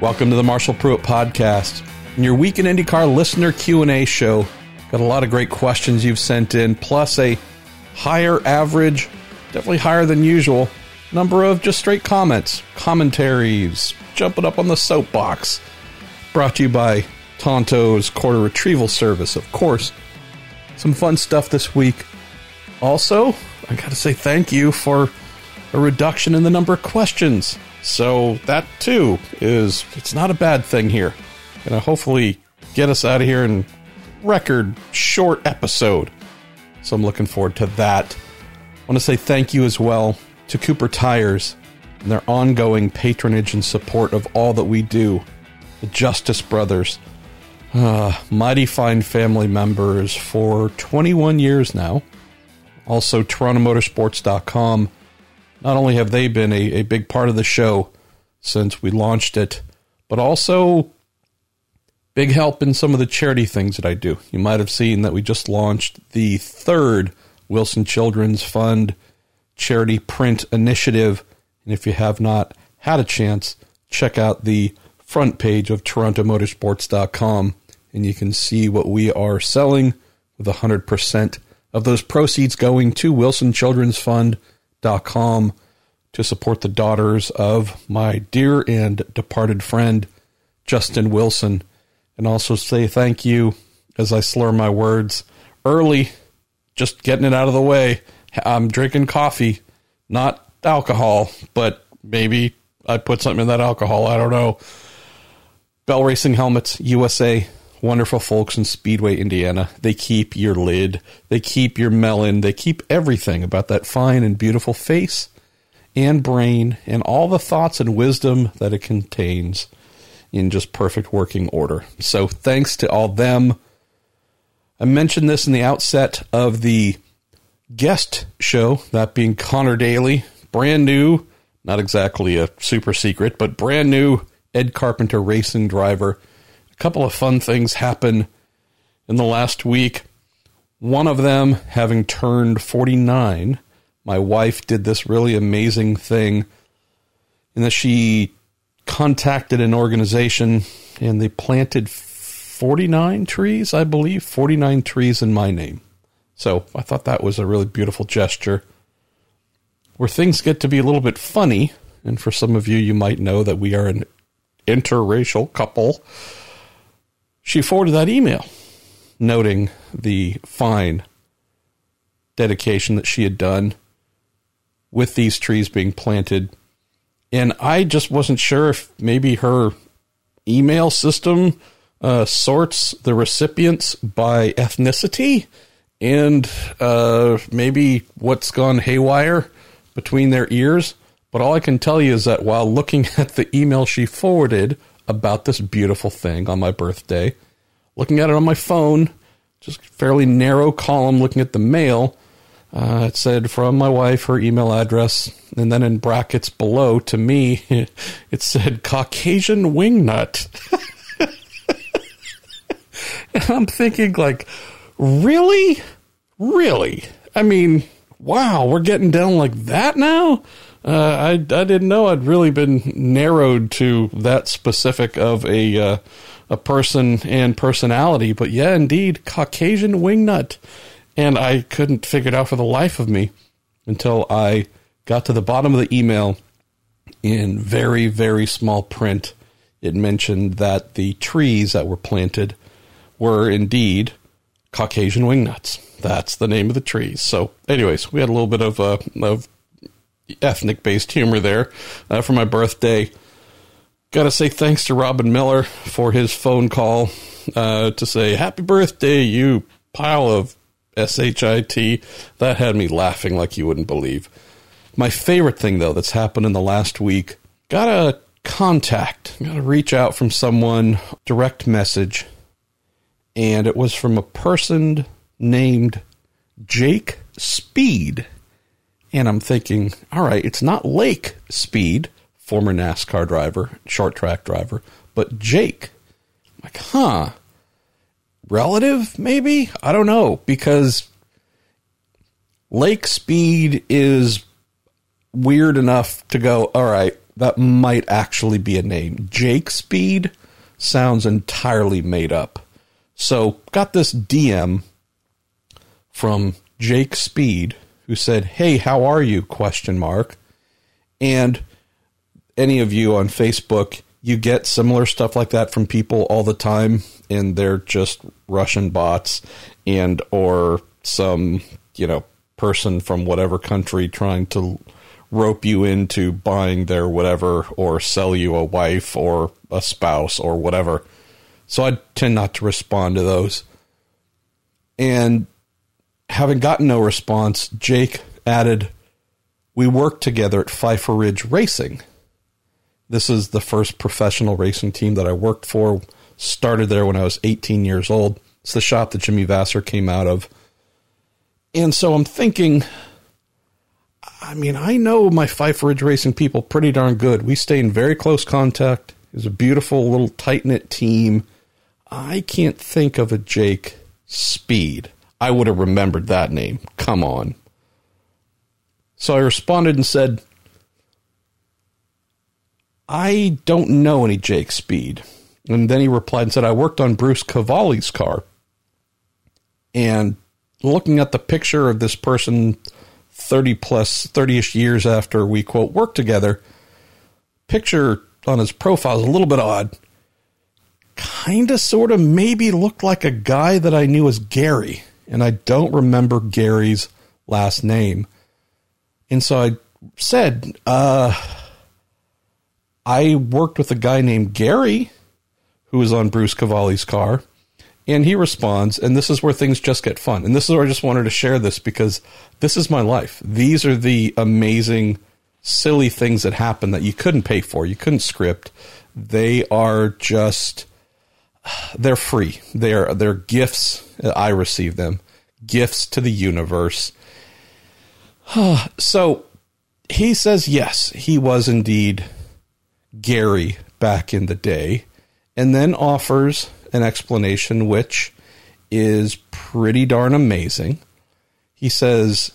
Welcome to the Marshall Pruett podcast, In your week in IndyCar listener Q&A show. Got a lot of great questions you've sent in, plus a higher average, definitely higher than usual, number of just straight comments, commentaries, jumping up on the soapbox. Brought to you by Tonto's Quarter Retrieval Service, of course. Some fun stuff this week. Also, I got to say thank you for a reduction in the number of questions. So that too is it's not a bad thing here. Gonna hopefully get us out of here in record short episode. So I'm looking forward to that. I want to say thank you as well to Cooper Tires and their ongoing patronage and support of all that we do. The Justice Brothers, uh, mighty fine family members for 21 years now. Also, TorontoMotorsports.com not only have they been a, a big part of the show since we launched it, but also big help in some of the charity things that I do. You might have seen that we just launched the third Wilson Children's Fund charity print initiative. And if you have not had a chance, check out the front page of TorontoMotorsports.com and you can see what we are selling with 100% of those proceeds going to Wilson Children's Fund com to support the daughters of my dear and departed friend, Justin Wilson, and also say thank you as I slur my words early, just getting it out of the way. I'm drinking coffee, not alcohol, but maybe I put something in that alcohol. I don't know. Bell Racing Helmets, USA, wonderful folks in Speedway, Indiana. They keep your lid, they keep your melon, they keep everything about that fine and beautiful face and brain and all the thoughts and wisdom that it contains in just perfect working order. So thanks to all them. I mentioned this in the outset of the guest show, that being Connor Daly, brand new, not exactly a super secret, but brand new Ed Carpenter racing driver a couple of fun things happen in the last week. One of them having turned 49. My wife did this really amazing thing in that she contacted an organization and they planted 49 trees, I believe, 49 trees in my name. So I thought that was a really beautiful gesture. Where things get to be a little bit funny, and for some of you, you might know that we are an interracial couple. She forwarded that email noting the fine dedication that she had done with these trees being planted. And I just wasn't sure if maybe her email system uh, sorts the recipients by ethnicity and uh, maybe what's gone haywire between their ears. But all I can tell you is that while looking at the email she forwarded, about this beautiful thing on my birthday. Looking at it on my phone, just fairly narrow column looking at the mail. Uh, it said from my wife, her email address, and then in brackets below to me, it said Caucasian wingnut. and I'm thinking, like, really? Really? I mean, wow, we're getting down like that now? Uh, I I didn't know I'd really been narrowed to that specific of a uh, a person and personality, but yeah, indeed, Caucasian wingnut, and I couldn't figure it out for the life of me until I got to the bottom of the email in very very small print. It mentioned that the trees that were planted were indeed Caucasian wingnuts. That's the name of the trees. So, anyways, we had a little bit of uh, of ethnic based humor there uh, for my birthday. Got to say thanks to Robin Miller for his phone call uh, to say happy birthday, you pile of shit. That had me laughing like you wouldn't believe. My favorite thing though that's happened in the last week got a contact, got to reach out from someone, direct message, and it was from a person named Jake Speed. And I'm thinking, all right, it's not Lake Speed, former NASCAR driver, short track driver, but Jake. I'm like, huh. Relative, maybe? I don't know, because Lake Speed is weird enough to go, all right, that might actually be a name. Jake Speed sounds entirely made up. So, got this DM from Jake Speed who said, "Hey, how are you?" question mark. And any of you on Facebook, you get similar stuff like that from people all the time and they're just Russian bots and or some, you know, person from whatever country trying to rope you into buying their whatever or sell you a wife or a spouse or whatever. So I tend not to respond to those. And having gotten no response, Jake added, We worked together at Pfeiffer Ridge Racing. This is the first professional racing team that I worked for. Started there when I was 18 years old. It's the shop that Jimmy Vasser came out of. And so I'm thinking, I mean, I know my Pfeiffer Ridge Racing people pretty darn good. We stay in very close contact. It's a beautiful little tight knit team. I can't think of a Jake Speed. I would have remembered that name. Come on. So I responded and said, I don't know any Jake Speed. And then he replied and said, I worked on Bruce Cavalli's car. And looking at the picture of this person 30 plus 30ish years after we quote worked together picture on his profile is a little bit odd kind of sort of maybe looked like a guy that i knew as gary and i don't remember gary's last name and so i said uh i worked with a guy named gary who was on bruce cavalli's car and he responds, and this is where things just get fun. And this is where I just wanted to share this because this is my life. These are the amazing, silly things that happen that you couldn't pay for, you couldn't script. They are just, they're free. They're, they're gifts. I receive them, gifts to the universe. so he says, yes, he was indeed Gary back in the day, and then offers an explanation which is pretty darn amazing. He says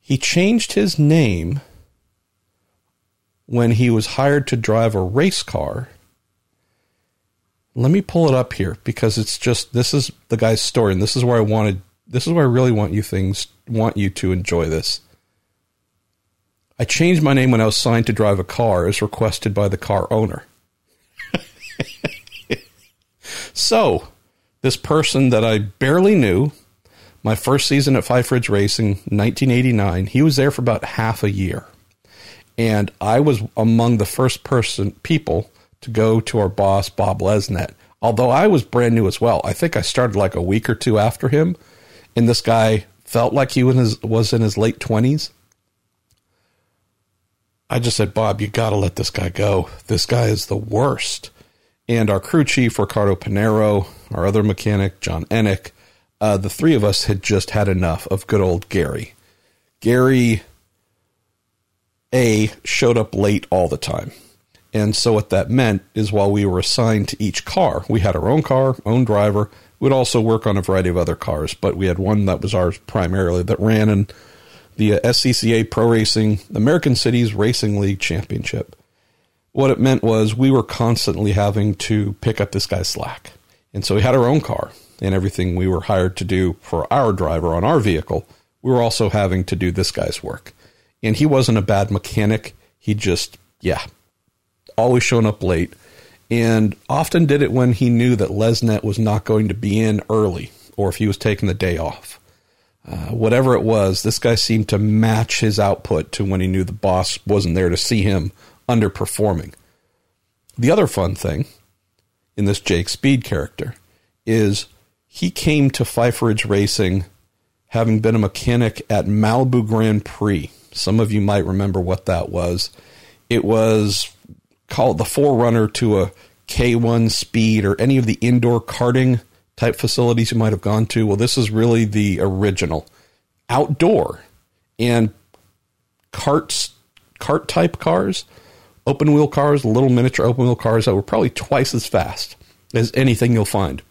he changed his name when he was hired to drive a race car. Let me pull it up here because it's just this is the guy's story and this is where I wanted this is where I really want you things want you to enjoy this. I changed my name when I was signed to drive a car as requested by the car owner. So, this person that I barely knew, my first season at Pfeiffer Ridge Racing, 1989, he was there for about half a year. And I was among the first person people to go to our boss, Bob Lesnet. Although I was brand new as well. I think I started like a week or two after him. And this guy felt like he was in his, was in his late 20s. I just said, Bob, you got to let this guy go. This guy is the worst and our crew chief, Ricardo Pinero, our other mechanic, John Ennick, uh, the three of us had just had enough of good old Gary. Gary, A, showed up late all the time. And so what that meant is while we were assigned to each car, we had our own car, own driver. We'd also work on a variety of other cars, but we had one that was ours primarily that ran in the uh, SCCA Pro Racing American Cities Racing League Championship what it meant was we were constantly having to pick up this guy's slack. And so we had our own car and everything we were hired to do for our driver on our vehicle. We were also having to do this guy's work. And he wasn't a bad mechanic. He just, yeah, always showing up late and often did it when he knew that Lesnet was not going to be in early or if he was taking the day off. Uh, whatever it was, this guy seemed to match his output to when he knew the boss wasn't there to see him underperforming. The other fun thing in this Jake Speed character is he came to Pfeiffer Ridge Racing having been a mechanic at Malibu Grand Prix. Some of you might remember what that was. It was called the forerunner to a K1 Speed or any of the indoor karting type facilities you might have gone to. Well, this is really the original outdoor and carts, cart type cars open wheel cars, little miniature open wheel cars that were probably twice as fast as anything you'll find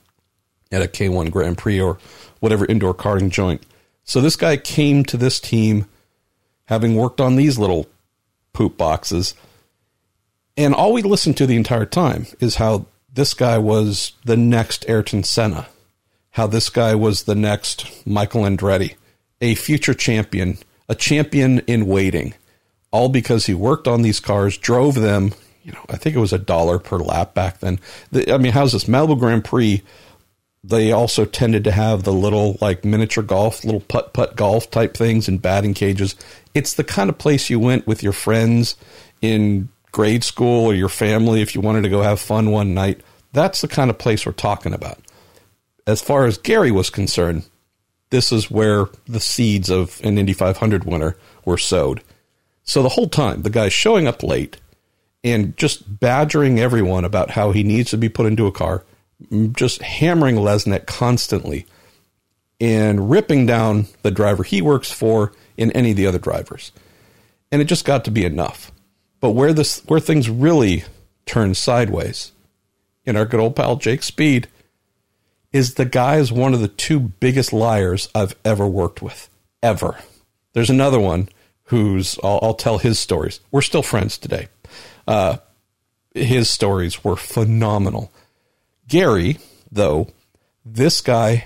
at a K1 Grand Prix or whatever indoor karting joint. So this guy came to this team having worked on these little poop boxes And all we listened to the entire time is how this guy was the next Ayrton Senna, how this guy was the next Michael Andretti, a future champion, a champion in waiting, all because he worked on these cars, drove them. You know, I think it was a dollar per lap back then. The, I mean, how's this Malibu Grand Prix? They also tended to have the little like miniature golf, little putt putt golf type things and batting cages. It's the kind of place you went with your friends in grade school or your family if you wanted to go have fun one night. That's the kind of place we're talking about. As far as Gary was concerned, this is where the seeds of an Indy 500 winner were sowed. So the whole time, the guy's showing up late and just badgering everyone about how he needs to be put into a car, just hammering Lesnet constantly and ripping down the driver he works for and any of the other drivers. And it just got to be enough. But where this where things really turn sideways in our good old pal Jake Speed is the guy is one of the two biggest liars I've ever worked with. Ever. There's another one who's I'll, I'll tell his stories. We're still friends today. Uh, his stories were phenomenal. Gary, though, this guy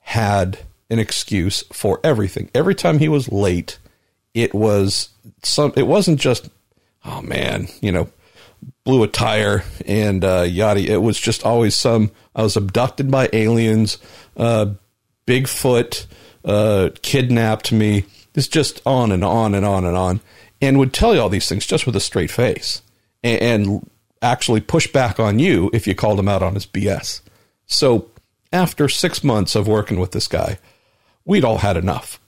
had an excuse for everything. Every time he was late, it was some. It wasn't just, oh man, you know, blew a tire and uh, yada. It was just always some. I was abducted by aliens. Uh, Bigfoot uh, kidnapped me. It's just on and on and on and on, and would tell you all these things just with a straight face, and, and actually push back on you if you called him out on his BS. So after six months of working with this guy, we'd all had enough.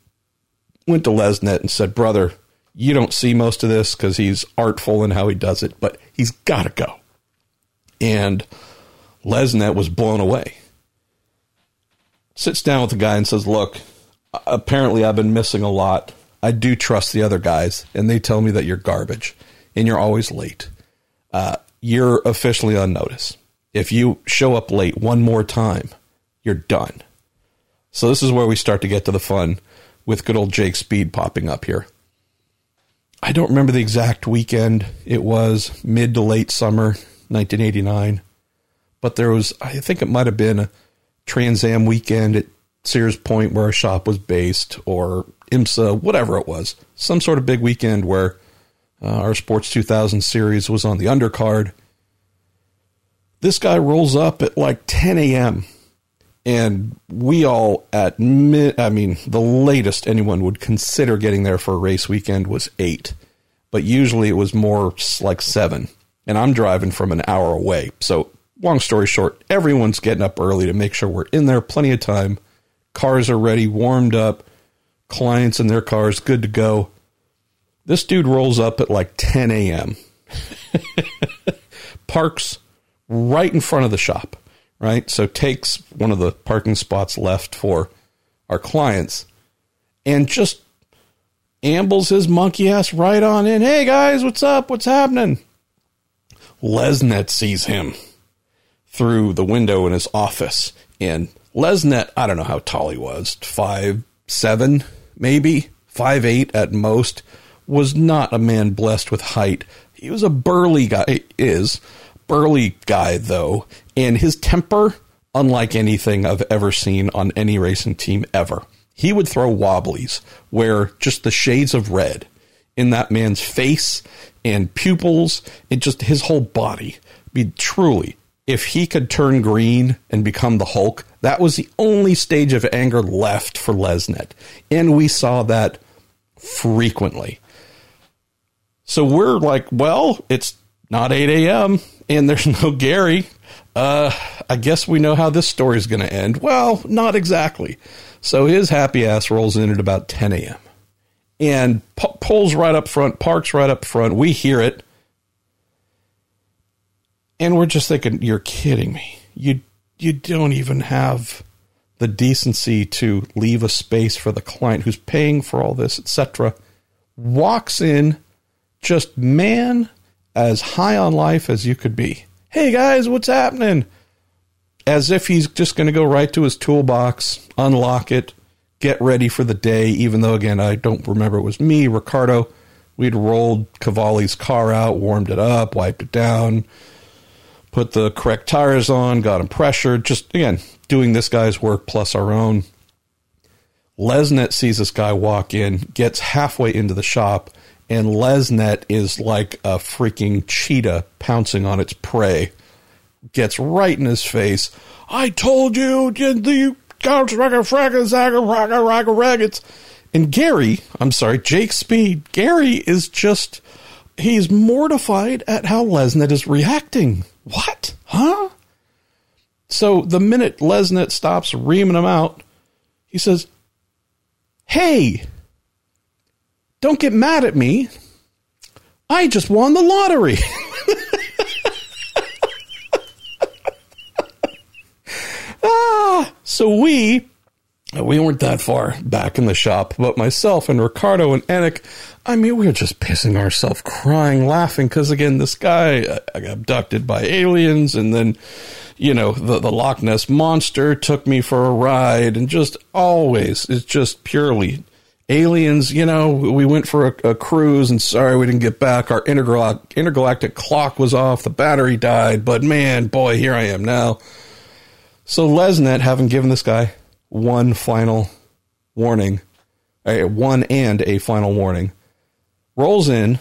Went to Lesnet and said, "Brother, you don't see most of this because he's artful in how he does it, but he's got to go." And Lesnet was blown away. Sits down with the guy and says, Look, apparently I've been missing a lot. I do trust the other guys, and they tell me that you're garbage and you're always late. Uh, you're officially on notice. If you show up late one more time, you're done. So, this is where we start to get to the fun with good old Jake Speed popping up here. I don't remember the exact weekend. It was mid to late summer 1989 but there was, I think it might have been a Trans Am weekend at Sears Point where our shop was based, or IMSA, whatever it was. Some sort of big weekend where uh, our Sports 2000 series was on the undercard. This guy rolls up at like 10 a.m. And we all at mid, I mean, the latest anyone would consider getting there for a race weekend was eight, but usually it was more like seven. And I'm driving from an hour away. So long story short, everyone's getting up early to make sure we're in there plenty of time. Cars are ready, warmed up, clients in their cars, good to go. This dude rolls up at like 10 a.m., parks right in front of the shop, right? So takes one of the parking spots left for our clients and just ambles his monkey ass right on in. Hey guys, what's up? What's happening? Lesnet sees him through the window in his office. And Lesnet, I don't know how tall he was, five seven, maybe five eight at most, was not a man blessed with height. He was a burly guy. Is burly guy though, and his temper, unlike anything I've ever seen on any racing team ever. He would throw wobblies where just the shades of red in that man's face and pupils and just his whole body be truly if he could turn green and become the Hulk, that was the only stage of anger left for Lesnet. And we saw that frequently. So we're like, well, it's not 8 a.m. and there's no Gary. Uh, I guess we know how this story is going to end. Well, not exactly. So his happy ass rolls in at about 10 a.m. and pulls right up front, parks right up front. We hear it. And we're just thinking, you're kidding me. You you don't even have the decency to leave a space for the client who's paying for all this, etc. Walks in, just man as high on life as you could be. Hey guys, what's happening? As if he's just going to go right to his toolbox, unlock it, get ready for the day. Even though, again, I don't remember it was me, Ricardo. We'd rolled Cavalli's car out, warmed it up, wiped it down, put the correct tires on, got him pressured. Just, again, doing this guy's work plus our own. Lesnet sees this guy walk in, gets halfway into the shop, and Lesnet is like a freaking cheetah pouncing on its prey. Gets right in his face. I told you, the couch ragga ragga raggets. And Gary, I'm sorry, Jake Speed, Gary is just, he's mortified at how Lesnet is reacting. What? Huh? So the minute Lesnet stops reaming him out, he says, Hey, don't get mad at me. I just won the lottery. ah, so we we weren't that far back in the shop, but myself and Ricardo and Anik, I mean, we were just pissing ourselves, crying, laughing, because again, this guy uh, abducted by aliens, and then, you know, the, the Loch Ness monster took me for a ride, and just always, it's just purely aliens. You know, we went for a, a cruise, and sorry we didn't get back. Our intergal- intergalactic clock was off, the battery died, but man, boy, here I am now. So Lesnet, having given this guy one final warning, one and a final warning, rolls in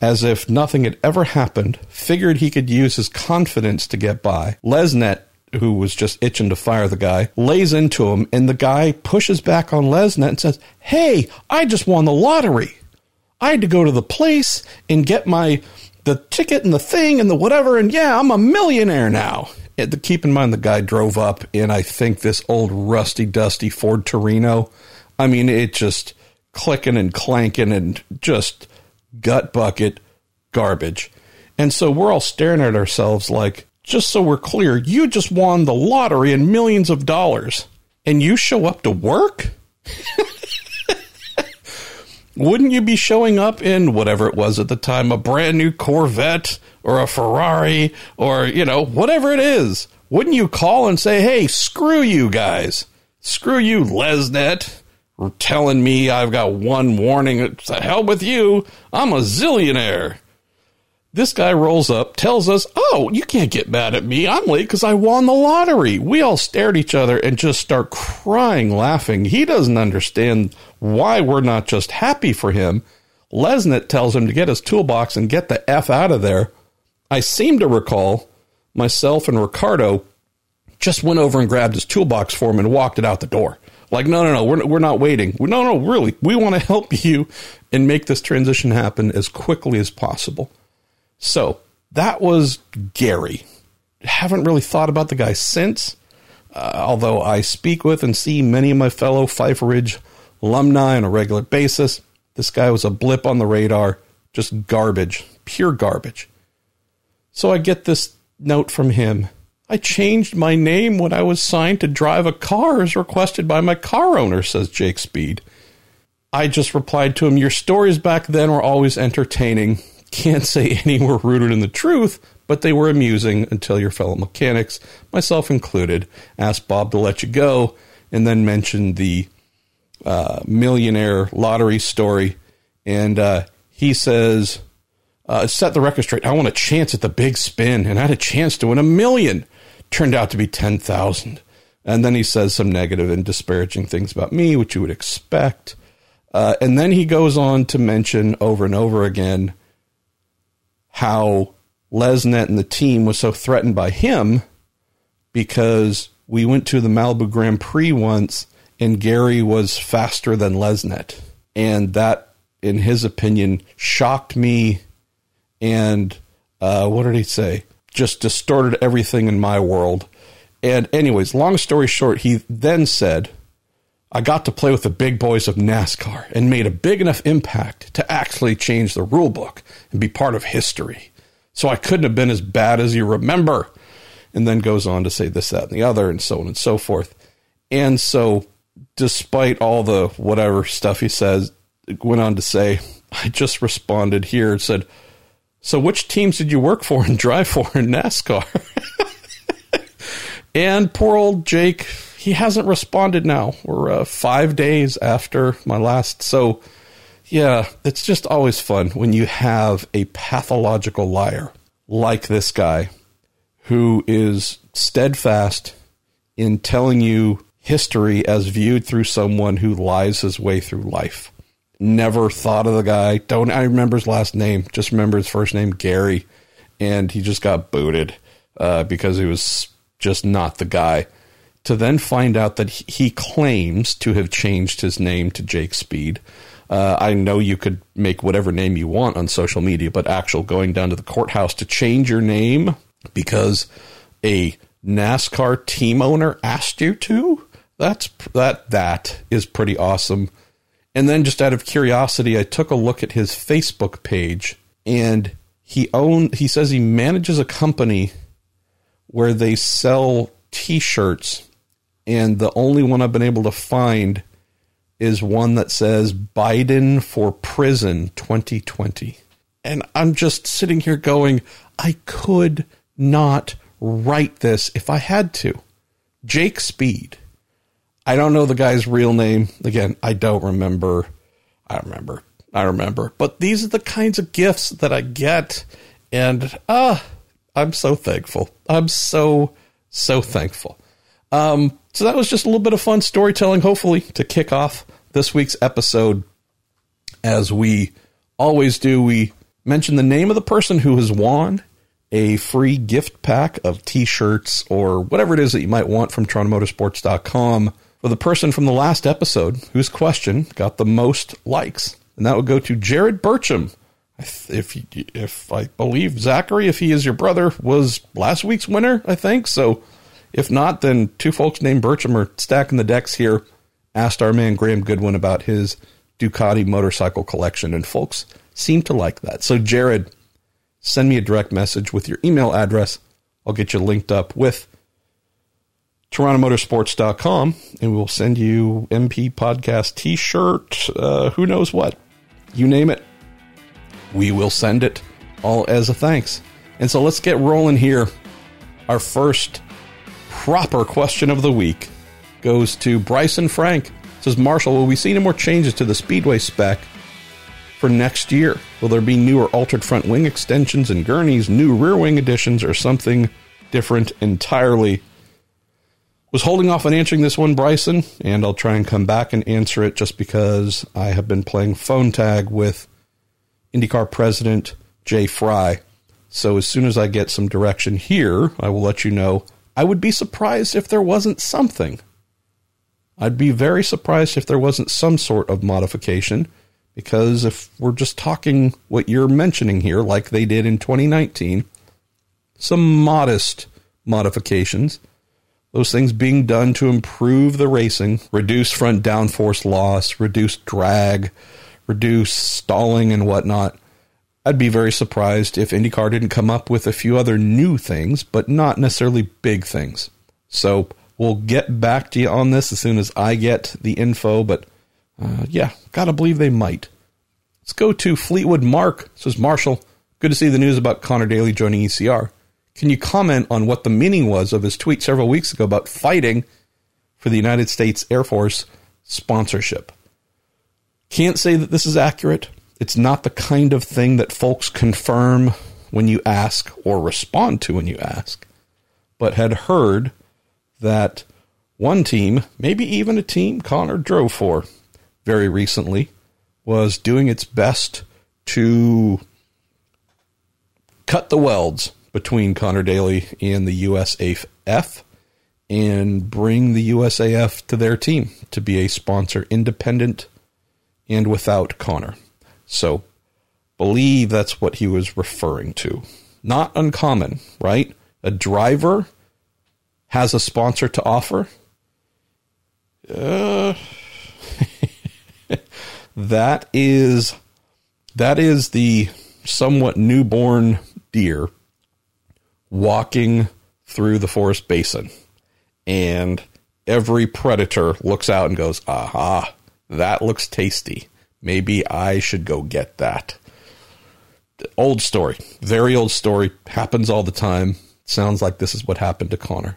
as if nothing had ever happened, figured he could use his confidence to get by. Lesnet, who was just itching to fire the guy, lays into him, and the guy pushes back on Lesnet and says, Hey, I just won the lottery. I had to go to the place and get my the ticket and the thing and the whatever, and yeah, I'm a millionaire now it, keep in mind the guy drove up in I think this old rusty dusty Ford Torino. I mean, it just clicking and clanking and just gut bucket garbage. And so we're all staring at ourselves like, just so we're clear, you just won the lottery and millions of dollars, and you show up to work? Wouldn't you be showing up in whatever it was at the time, a brand new Corvette or a Ferrari or, you know, whatever it is, wouldn't you call and say, hey, screw you guys? Screw you, Lesnet, telling me I've got one warning. To hell with you. I'm a zillionaire. This guy rolls up, tells us, Oh, you can't get mad at me. I'm late because I won the lottery. We all stare at each other and just start crying, laughing. He doesn't understand why we're not just happy for him. Lesnet tells him to get his toolbox and get the F out of there. I seem to recall myself and Ricardo just went over and grabbed his toolbox for him and walked it out the door. Like, no, no, no, we're, we're not waiting. No, no, really, we want to help you and make this transition happen as quickly as possible. So that was Gary. Haven't really thought about the guy since, uh, although I speak with and see many of my fellow Pfeiffer Ridge alumni on a regular basis. This guy was a blip on the radar, just garbage, pure garbage. So I get this note from him. I changed my name when I was signed to drive a car as requested by my car owner, says Jake Speed. I just replied to him, Your stories back then were always entertaining. Can't say any were rooted in the truth, but they were amusing until your fellow mechanics, myself included, asked Bob to let you go and then mentioned the uh, millionaire lottery story. And uh, he says, uh, set the record straight. I want a chance at the big spin, and I had a chance to win a million. Turned out to be 10,000. And then he says some negative and disparaging things about me, which you would expect. Uh, and then he goes on to mention over and over again how Lesnet and the team was so threatened by him because we went to the Malibu Grand Prix once and Gary was faster than Lesnet. And that, in his opinion, shocked me and uh, what did he say? Just distorted everything in my world. And, anyways, long story short, he then said, I got to play with the big boys of NASCAR and made a big enough impact to actually change the rule book and be part of history. So I couldn't have been as bad as you remember. And then goes on to say this, that, and the other, and so on and so forth. And so, despite all the whatever stuff he says, went on to say, I just responded here and said, so, which teams did you work for and drive for in NASCAR? and poor old Jake, he hasn't responded now. We're uh, five days after my last. So, Yeah, it's just always fun when you have a pathological liar like this guy who is steadfast in telling you history as viewed through someone who lies his way through life. Never thought of the guy. Don't I remember his last name? Just remember his first name, Gary, and he just got booted uh, because he was just not the guy. To then find out that he claims to have changed his name to Jake Speed. Uh, I know you could make whatever name you want on social media, but actual going down to the courthouse to change your name because a NASCAR team owner asked you to that's that that is pretty awesome. And then just out of curiosity, I took a look at his Facebook page and he own he says he manages a company where they sell t-shirts and the only one I've been able to find is one that says Biden for prison 2020. And I'm just sitting here going, I could not write this if I had to. Jake Speed I don't know the guy's real name. Again, I don't remember. I remember. I remember. But these are the kinds of gifts that I get. And ah, I'm so thankful. I'm so, so thankful. Um, so that was just a little bit of fun storytelling, hopefully, to kick off this week's episode. As we always do, we mention the name of the person who has won a free gift pack of t shirts or whatever it is that you might want from TorontoMotorsports.com for the person from the last episode whose question got the most likes. And that would go to Jared Burcham. If if I believe Zachary, if he is your brother, was last week's winner, I think. So if not, then two folks named Bertram are stacking the decks here. Asked our man Graham Goodwin about his Ducati motorcycle collection, and folks seem to like that. So Jared, send me a direct message with your email address. I'll get you linked up with TorontoMotorsports.com, and we'll send you MP Podcast t shirt, uh, who knows what. You name it. We will send it all as a thanks. And so let's get rolling here. Our first proper question of the week goes to Bryson Frank. It says Marshall, will we see any more changes to the Speedway spec for next year? Will there be newer altered front wing extensions and gurneys, new rear wing additions, or something different entirely? was holding off on answering this one, Bryson, and I'll try and come back and answer it just because I have been playing phone tag with IndyCar president Jay Frye. So as soon as I get some direction here, I will let you know. I would be surprised if there wasn't something. I'd be very surprised if there wasn't some sort of modification because if we're just talking what you're mentioning here, like they did in 2019, some modest modifications those things being done to improve the racing, reduce front downforce loss, reduce drag, reduce stalling and whatnot. I'd be very surprised if IndyCar didn't come up with a few other new things, but not necessarily big things. So we'll get back to you on this as soon as I get the info, but uh, yeah, gotta believe they might. Let's go to Fleetwood Mark. This Says Marshall, good to see the news about Connor Daly joining ECR. Can you comment on what the meaning was of his tweet several weeks ago about fighting for the United States Air Force sponsorship? Can't say that this is accurate. It's not the kind of thing that folks confirm when you ask or respond to when you ask, but had heard that one team, maybe even a team Connor drove for very recently, was doing its best to cut the welds between Connor Daly and the USAF and bring the USAF to their team to be a sponsor independent and without Connor. So, believe that's what he was referring to. Not uncommon, right? A driver has a sponsor to offer. Uh, that is that is the somewhat newborn deer walking through the forest basin, and every predator looks out and goes, aha, that looks tasty. Maybe I should go get that. Old story, very old story, happens all the time. Sounds like this is what happened to Connor.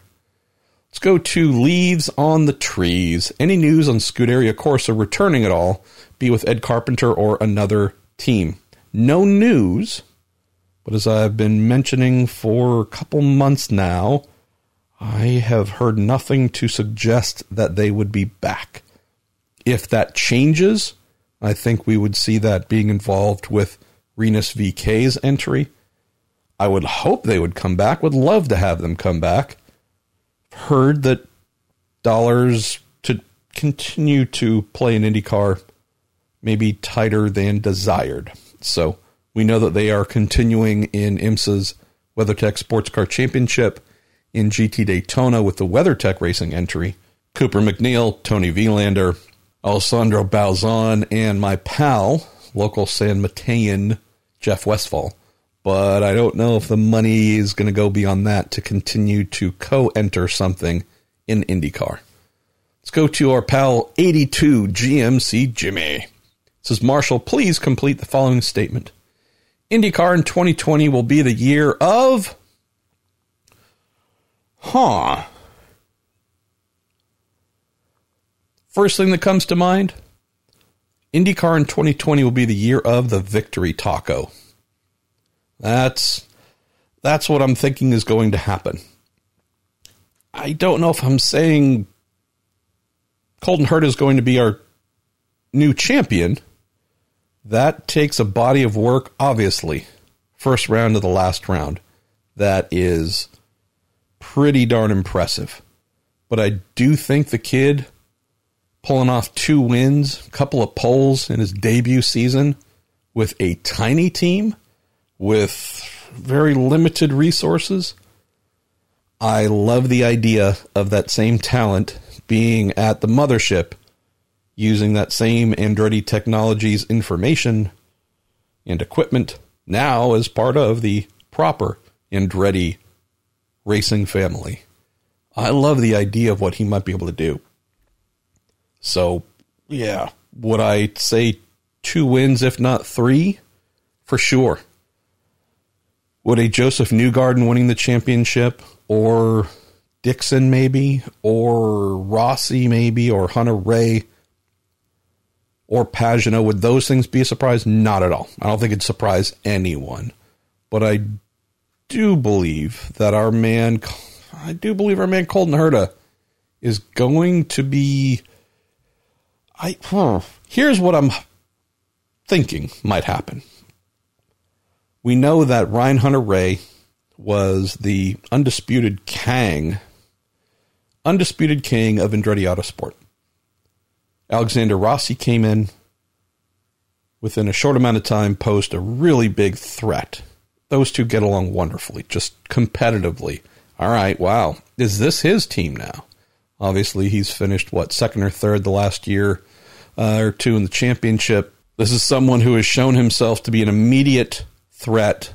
Let's go to leaves on the trees. Any news on Scuderia Corsa returning at all, be with Ed Carpenter or another team? No news, but as I've been mentioning for a couple months now, I have heard nothing to suggest that they would be back. If that changes, I think we would see that being involved with Rinus VeeKay's entry. I would hope they would come back, would love to have them come back heard that dollars to continue to play an IndyCar may be tighter than desired. So we know that they are continuing in IMSA's WeatherTech Sports Car Championship in GT Daytona with the WeatherTech Racing entry. Cooper MacNeil, Toni Vilander, Alessandro Balzan, and my pal, local San Matean Jeff Westphal. but I don't know if the money is going to go beyond that to continue to co enter something in IndyCar. Let's go to our pal 82 GMC Jimmy. says, Marshall, please complete the following statement. IndyCar in 2020 will be the year of. Huh. First thing that comes to mind IndyCar in 2020 will be the year of the victory taco. That's that's what I'm thinking is going to happen. I don't know if I'm saying Colton Herta is going to be our new champion. That takes a body of work, obviously. First round to the last round. That is pretty darn impressive. But I do think the kid pulling off two wins, a couple of poles in his debut season with a tiny team with very limited resources. I love the idea of that same talent being at the mothership using that same Andretti Technologies information and equipment now as part of the proper Andretti racing family. I love the idea of what he might be able to do. So, yeah, would I say two wins, if not three? For sure. Would a Josef Newgarden winning the championship, or Dixon maybe, or Rossi maybe, or Hunter-Reay or Pagenaud, would those things be a surprise? Not at all. I don't think it'd surprise anyone. But I do believe that our man, I do believe our man Colton Herta is going to be. I huh, here's what I'm thinking might happen we know that Ryan Hunter-Reay was the undisputed king, undisputed king of Andretti Autosport. Alexander Rossi came in within a short amount of time, posed a really big threat. Those two get along wonderfully, just competitively. All right, wow. Is this his team now? Obviously, he's finished, what, second or third the last year uh, or two in the championship. This is someone who has shown himself to be an immediate threat.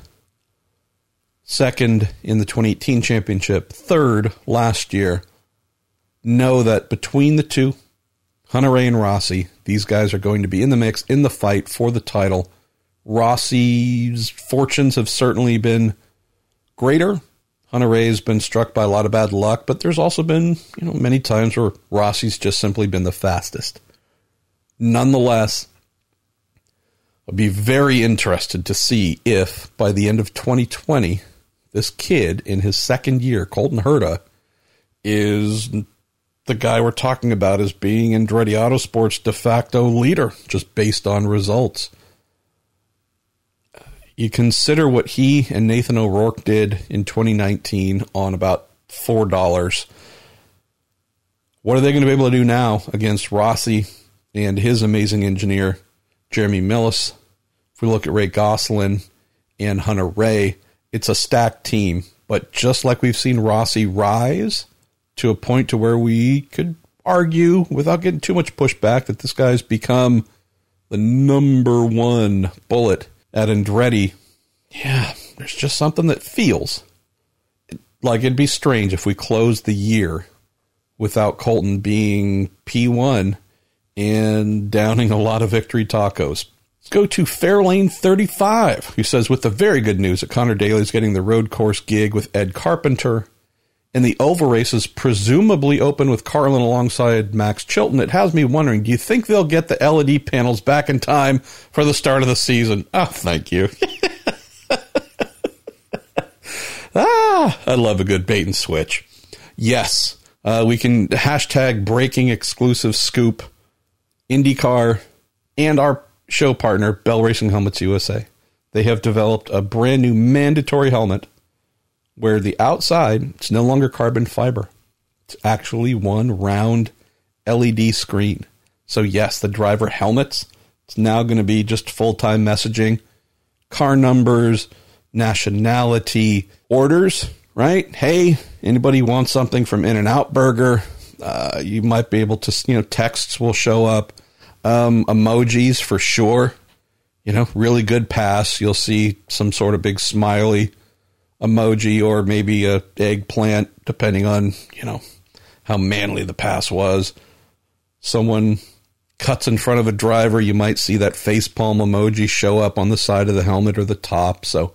Second in the 2018 championship, third last year. Know that between the two, Hunter-Reay and Rossi, these guys are going to be in the mix, in the fight for the title. Rossi's fortunes have certainly been greater. Hunter-Reay has been struck by a lot of bad luck, but there's also been, you know, many times where Rossi's just simply been the fastest. Nonetheless, I'd be very interested to see if by the end of 2020, this kid in his second year, Colton Herta, is the guy we're talking about as being Andretti Autosport's de facto leader, just based on results. You consider what he and Nathan O'Rourke did in 2019 on about $4. What are they going to be able to do now against Rossi and his amazing engineer, Jeremy Milless? If we look at Ray Gosselin and Hunter-Reay, it's a stacked team. But just like we've seen Rossi rise to a point to where we could argue without getting too much pushback that this guy's become the number one bullet at Andretti. Yeah, there's just something that feels like it'd be strange if we closed the year without Colton being P1 and downing a lot of victory tacos Let's go to Fairlane 35, who says, with the very good news that Connor Daly is getting the road course gig with Ed Carpenter and the oval races presumably open with Carlin alongside Max Chilton, it has me wondering do you think they'll get the LED panels back in time for the start of the season? Oh, thank you. ah, I love a good bait and switch. Yes, uh, we can hashtag breaking exclusive scoop IndyCar and our show partner, Bell Racing Helmets USA. They have developed a brand new mandatory helmet where the outside it's no longer carbon fiber. It's actually one round LED screen. So yes, the driver helmets, it's now going to be just full-time messaging, car numbers, nationality, orders, right? Hey, anybody want something from In-N-Out Burger? Uh, you might be able to, you know, texts will show up, um, emojis for sure. You know, really good pass. You'll see some sort of big smiley emoji or maybe a eggplant, depending on you know how manly the pass was. Someone cuts in front of a driver, you might see that face palm emoji show up on the side of the helmet or the top. So,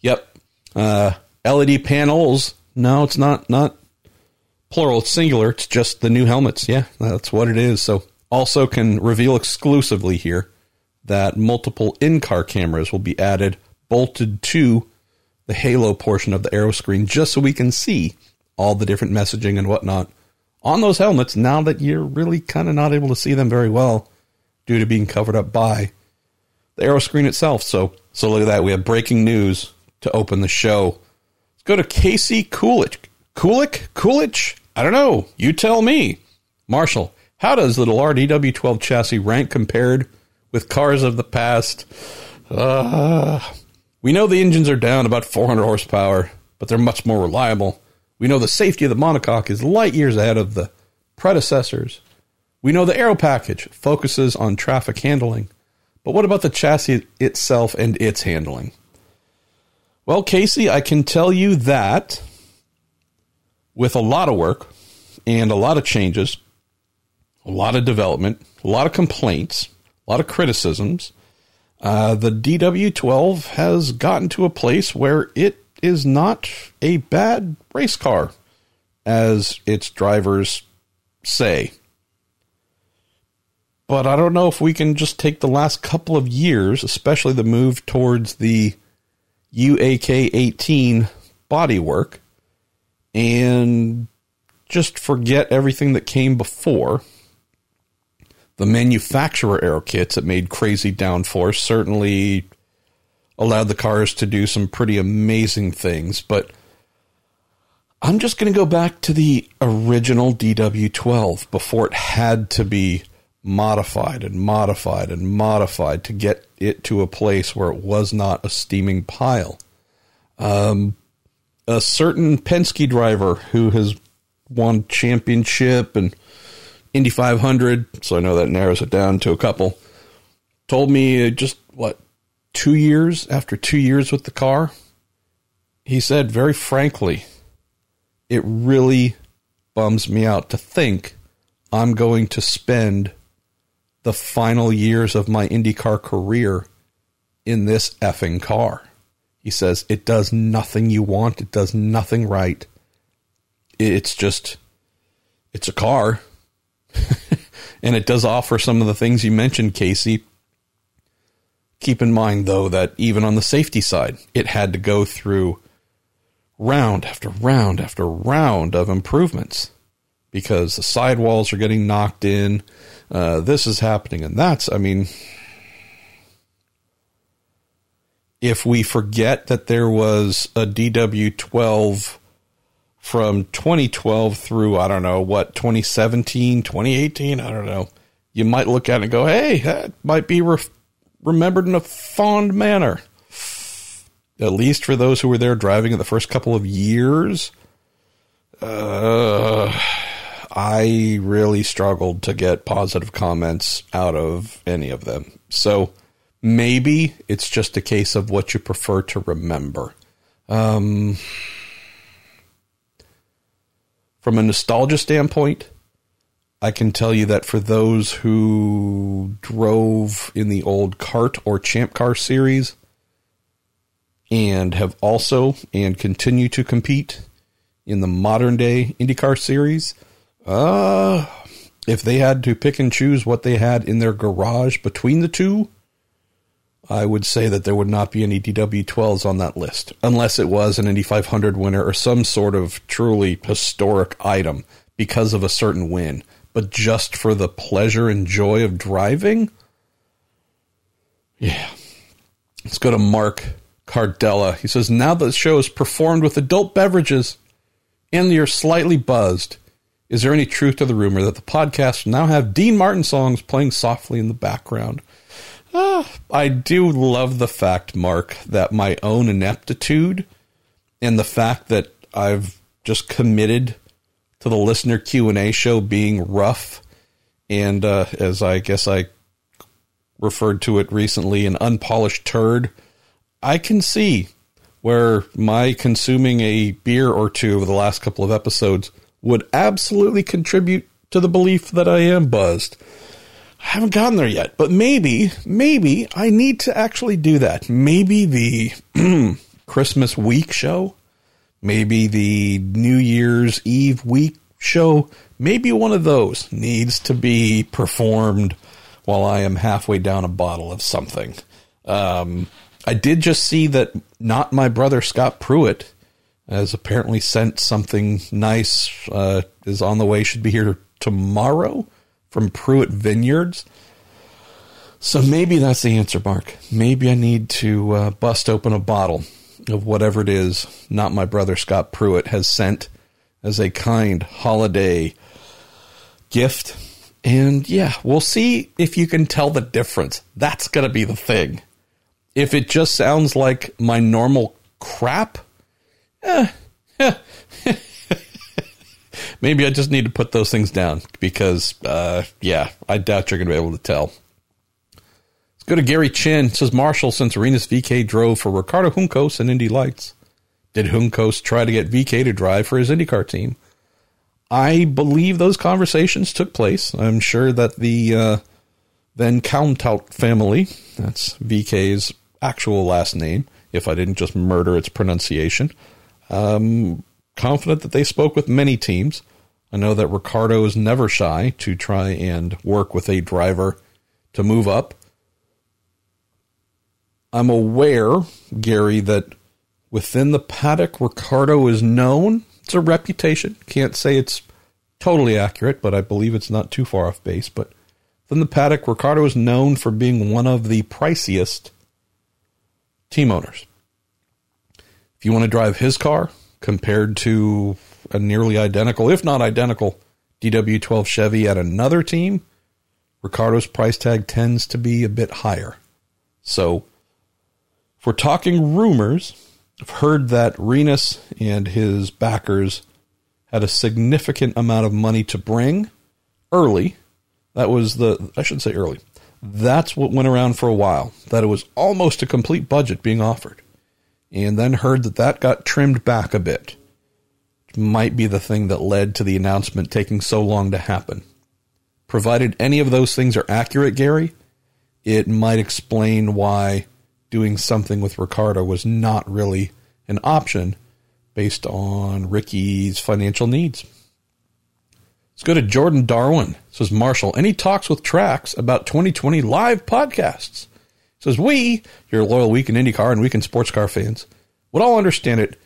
yep, uh, LED panels. No, it's not not plural. It's singular. It's just the new helmets. Yeah, that's what it is. So, also can reveal exclusively here that multiple in-car cameras will be added bolted to the halo portion of the aeroscreen just so we can see all the different messaging and whatnot on those helmets now that you're really kind of not able to see them very well due to being covered up by the aeroscreen itself. So, so look at that. We have breaking news to open the show. Let's go to Casey Coolidge. Kulik? Coolidge? I don't know. You tell me. Marshall, how does the RDW12 chassis rank compared with cars of the past? Uh, we know the engines are down about 400 horsepower, but they're much more reliable. We know the safety of the monocoque is light years ahead of the predecessors. We know the aero package focuses on traffic handling. But what about the chassis itself and its handling? Well, Casey, I can tell you that with a lot of work and a lot of changes, a lot of development, a lot of complaints, a lot of criticisms, uh, the DW12 has gotten to a place where it is not a bad race car, as its drivers say. But I don't know if we can just take the last couple of years, especially the move towards the UAK 18 bodywork, and just forget everything that came before the manufacturer aero kits that made crazy downforce certainly allowed the cars to do some pretty amazing things, but I'm just going to go back to the original DW12 before it had to be modified and modified and modified to get it to a place where it was not a steaming pile. Um, a certain Penske driver who has won championship and Indy 500, so I know that narrows it down to a couple. Told me just what two years after two years with the car, he said very frankly, it really bums me out to think I'm going to spend the final years of my IndyCar career in this effing car. He says it does nothing you want, it does nothing right. It's just, it's a car. and it does offer some of the things you mentioned, Casey. Keep in mind, though, that even on the safety side, it had to go through round after round after round of improvements because the sidewalls are getting knocked in. Uh, this is happening, and that's, I mean, if we forget that there was a DW12 from 2012 through, I don't know, what, 2017, 2018, I don't know, you might look at it and go, hey, that might be re- remembered in a fond manner. At least for those who were there driving in the first couple of years. Uh, I really struggled to get positive comments out of any of them. So maybe it's just a case of what you prefer to remember. Um, from a nostalgia standpoint, I can tell you that for those who drove in the old CART or Champ Car series and have also and continue to compete in the modern day IndyCar series. Uh, if they had to pick and choose what they had in their garage between the two, I would say that there would not be any DW12s on that list, unless it was an Indy 500 winner or some sort of truly historic item because of a certain win. But just for the pleasure and joy of driving, yeah. Let's go to Mark Cardella. He says, Now that the show is performed with adult beverages and you're slightly buzzed, is there any truth to the rumor that the podcast now have Dean Martin songs playing softly in the background? Uh, I do love the fact, Mark, that my own ineptitude and the fact that I've just committed to the listener Q and A show being rough, and uh, as I guess I referred to it recently, an unpolished turd. I can see where my consuming a beer or two over the last couple of episodes would absolutely contribute to the belief that I am buzzed. I haven't gotten there yet, but maybe, maybe I need to actually do that. Maybe the Christmas week show, maybe the New Year's Eve week show, maybe one of those needs to be performed while I am halfway down a bottle of something. Um, I did just see that not my brother Scott Pruett has apparently sent something nice, uh, is on the way, should be here tomorrow from Pruett Vineyards. So maybe that's the answer, Mark. Maybe I need to uh, bust open a bottle of whatever it is not my brother Scott Pruett has sent as a kind holiday gift. And yeah, we'll see if you can tell the difference. That's going to be the thing. If it just sounds like my normal crap, eh, maybe I just need to put those things down because, uh, yeah, I doubt you're going to be able to tell. Let's go to Gary Chin. It says Marshall, since Rinus VeeKay drove for Ricardo Juncos and Indy Lights, did Juncos try to get VeeKay to drive for his IndyCar team? I believe those conversations took place. I'm sure that the uh, van Kalmthout family, that's VeeKay's actual last name, if I didn't just murder its pronunciation, um, confident that they spoke with many teams. I know that Ricardo is never shy to try and work with a driver to move up. I'm aware, Gary, that within the paddock, Ricardo is known. It's a reputation. Can't say it's totally accurate, but I believe it's not too far off base. But within the paddock, Ricardo is known for being one of the priciest team owners. If you want to drive his car compared to a nearly identical, if not identical, DW12 Chevy at another team, Ricardo's price tag tends to be a bit higher. So, if we're talking rumors, I've heard that Rinus and his backers had a significant amount of money to bring early. That was the, I should say early. That's what went around for a while, that it was almost a complete budget being offered. And then heard that that got trimmed back a bit. Might be the thing that led to the announcement taking so long to happen. Provided any of those things are accurate, Gary, it might explain why doing something with Ricardo was not really an option based on Ricky's financial needs. Let's go to Jordan Darwin. Says Marshall, any talks with Trax about 2020 live podcasts? Says we, your loyal Week In IndyCar and Week In Sports Car fans, would all understand it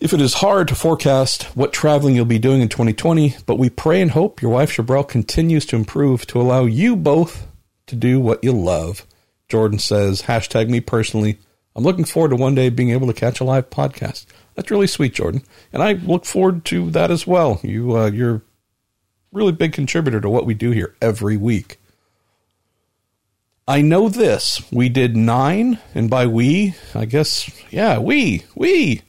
if it is hard to forecast what traveling you'll be doing in 2020, but we pray and hope your wife Chabrel continues to improve to allow you both to do what you love. Jordan says, hashtag me personally. I'm looking forward to one day being able to catch a live podcast. That's really sweet, Jordan, and I look forward to that as well. You, uh, you're really big contributor to what we do here every week. I know this. We did nine, and by we, I guess, yeah, we, we,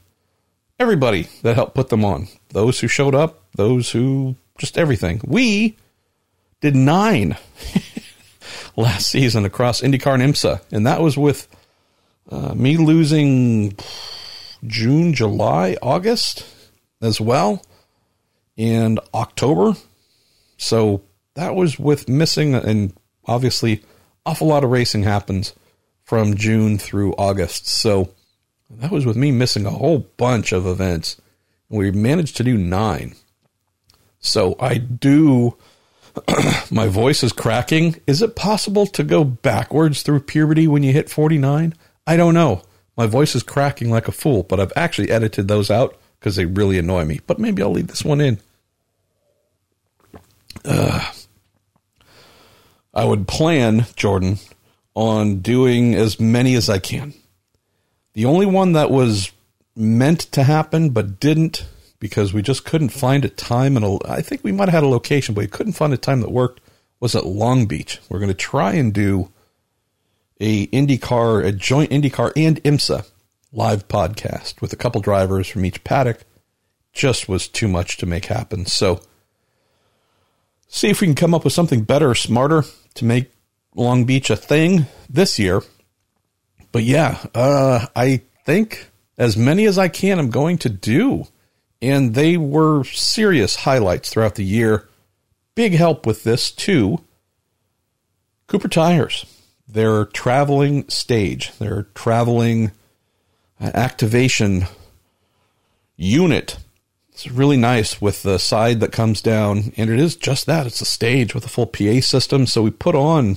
everybody that helped put them on. Those who showed up, those who just everything. We did nine last season across IndyCar and IMSA, and that was with uh, me losing June, July, August as well, and October. So that was with missing, and obviously, awful lot of racing happens from June through August. So that was with me missing a whole bunch of events We managed to do nine. So I do. my voice is cracking. Is it possible to go backwards through puberty when you hit 49? I don't know. My voice is cracking like a fool, but I've actually edited those out because they really annoy me. But maybe I'll leave this one in. Uh, I would plan, Jordan, on doing as many as I can. The only one that was meant to happen but didn't because we just couldn't find a time and a, I think we might have had a location, but we couldn't find a time that worked was at Long Beach. We're going to try and do a IndyCar, a joint IndyCar and IMSA live podcast with a couple drivers from each paddock. Just was too much to make happen. So see if we can come up with something better, or smarter to make Long Beach a thing this year. But yeah, uh, I think as many as I can, I'm going to do. And they were serious highlights throughout the year. Big help with this, too. Cooper Tires, their traveling stage, their traveling uh, activation unit. It's really nice with the side that comes down, and it is just that. It's a stage with a full PA system. So we put on,